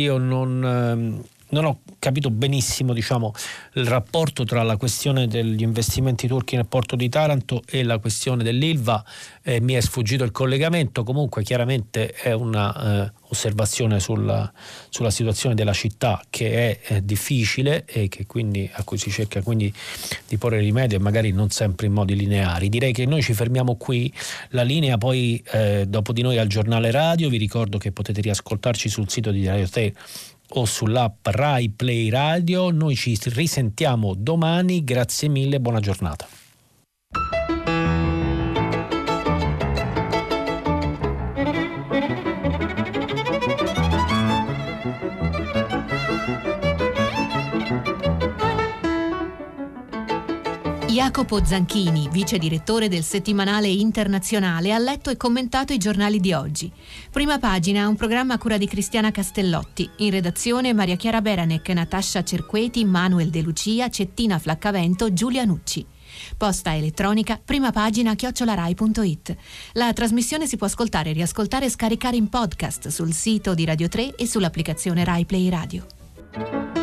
Io non, ehm, non ho capito benissimo diciamo, il rapporto tra la questione degli investimenti turchi nel porto di Taranto e la questione dell'Ilva. Eh, mi è sfuggito il collegamento, comunque chiaramente è una eh, sulla, sulla situazione della città che è eh, difficile e quindi, a cui si cerca quindi di porre rimedio e magari non sempre in modi lineari. Direi che noi ci fermiamo qui, la linea poi eh, dopo di noi al giornale radio, vi ricordo che potete riascoltarci sul sito di Radio 3 o sull'app Rai Play Radio, noi ci risentiamo domani, grazie mille, buona giornata. Jacopo Zanchini, vice direttore del settimanale internazionale, ha letto e commentato i giornali di oggi. Prima pagina, un programma a cura di Cristiana Castellotti. In redazione Maria Chiara Beranec, Natascia Cerqueti, Manuel De Lucia, Cettina Flaccavento, Giulia Nucci. Posta elettronica, prima pagina chiocciolarai.it. La trasmissione si può ascoltare, riascoltare e scaricare in podcast sul sito di Radio 3 e sull'applicazione Rai Play Radio.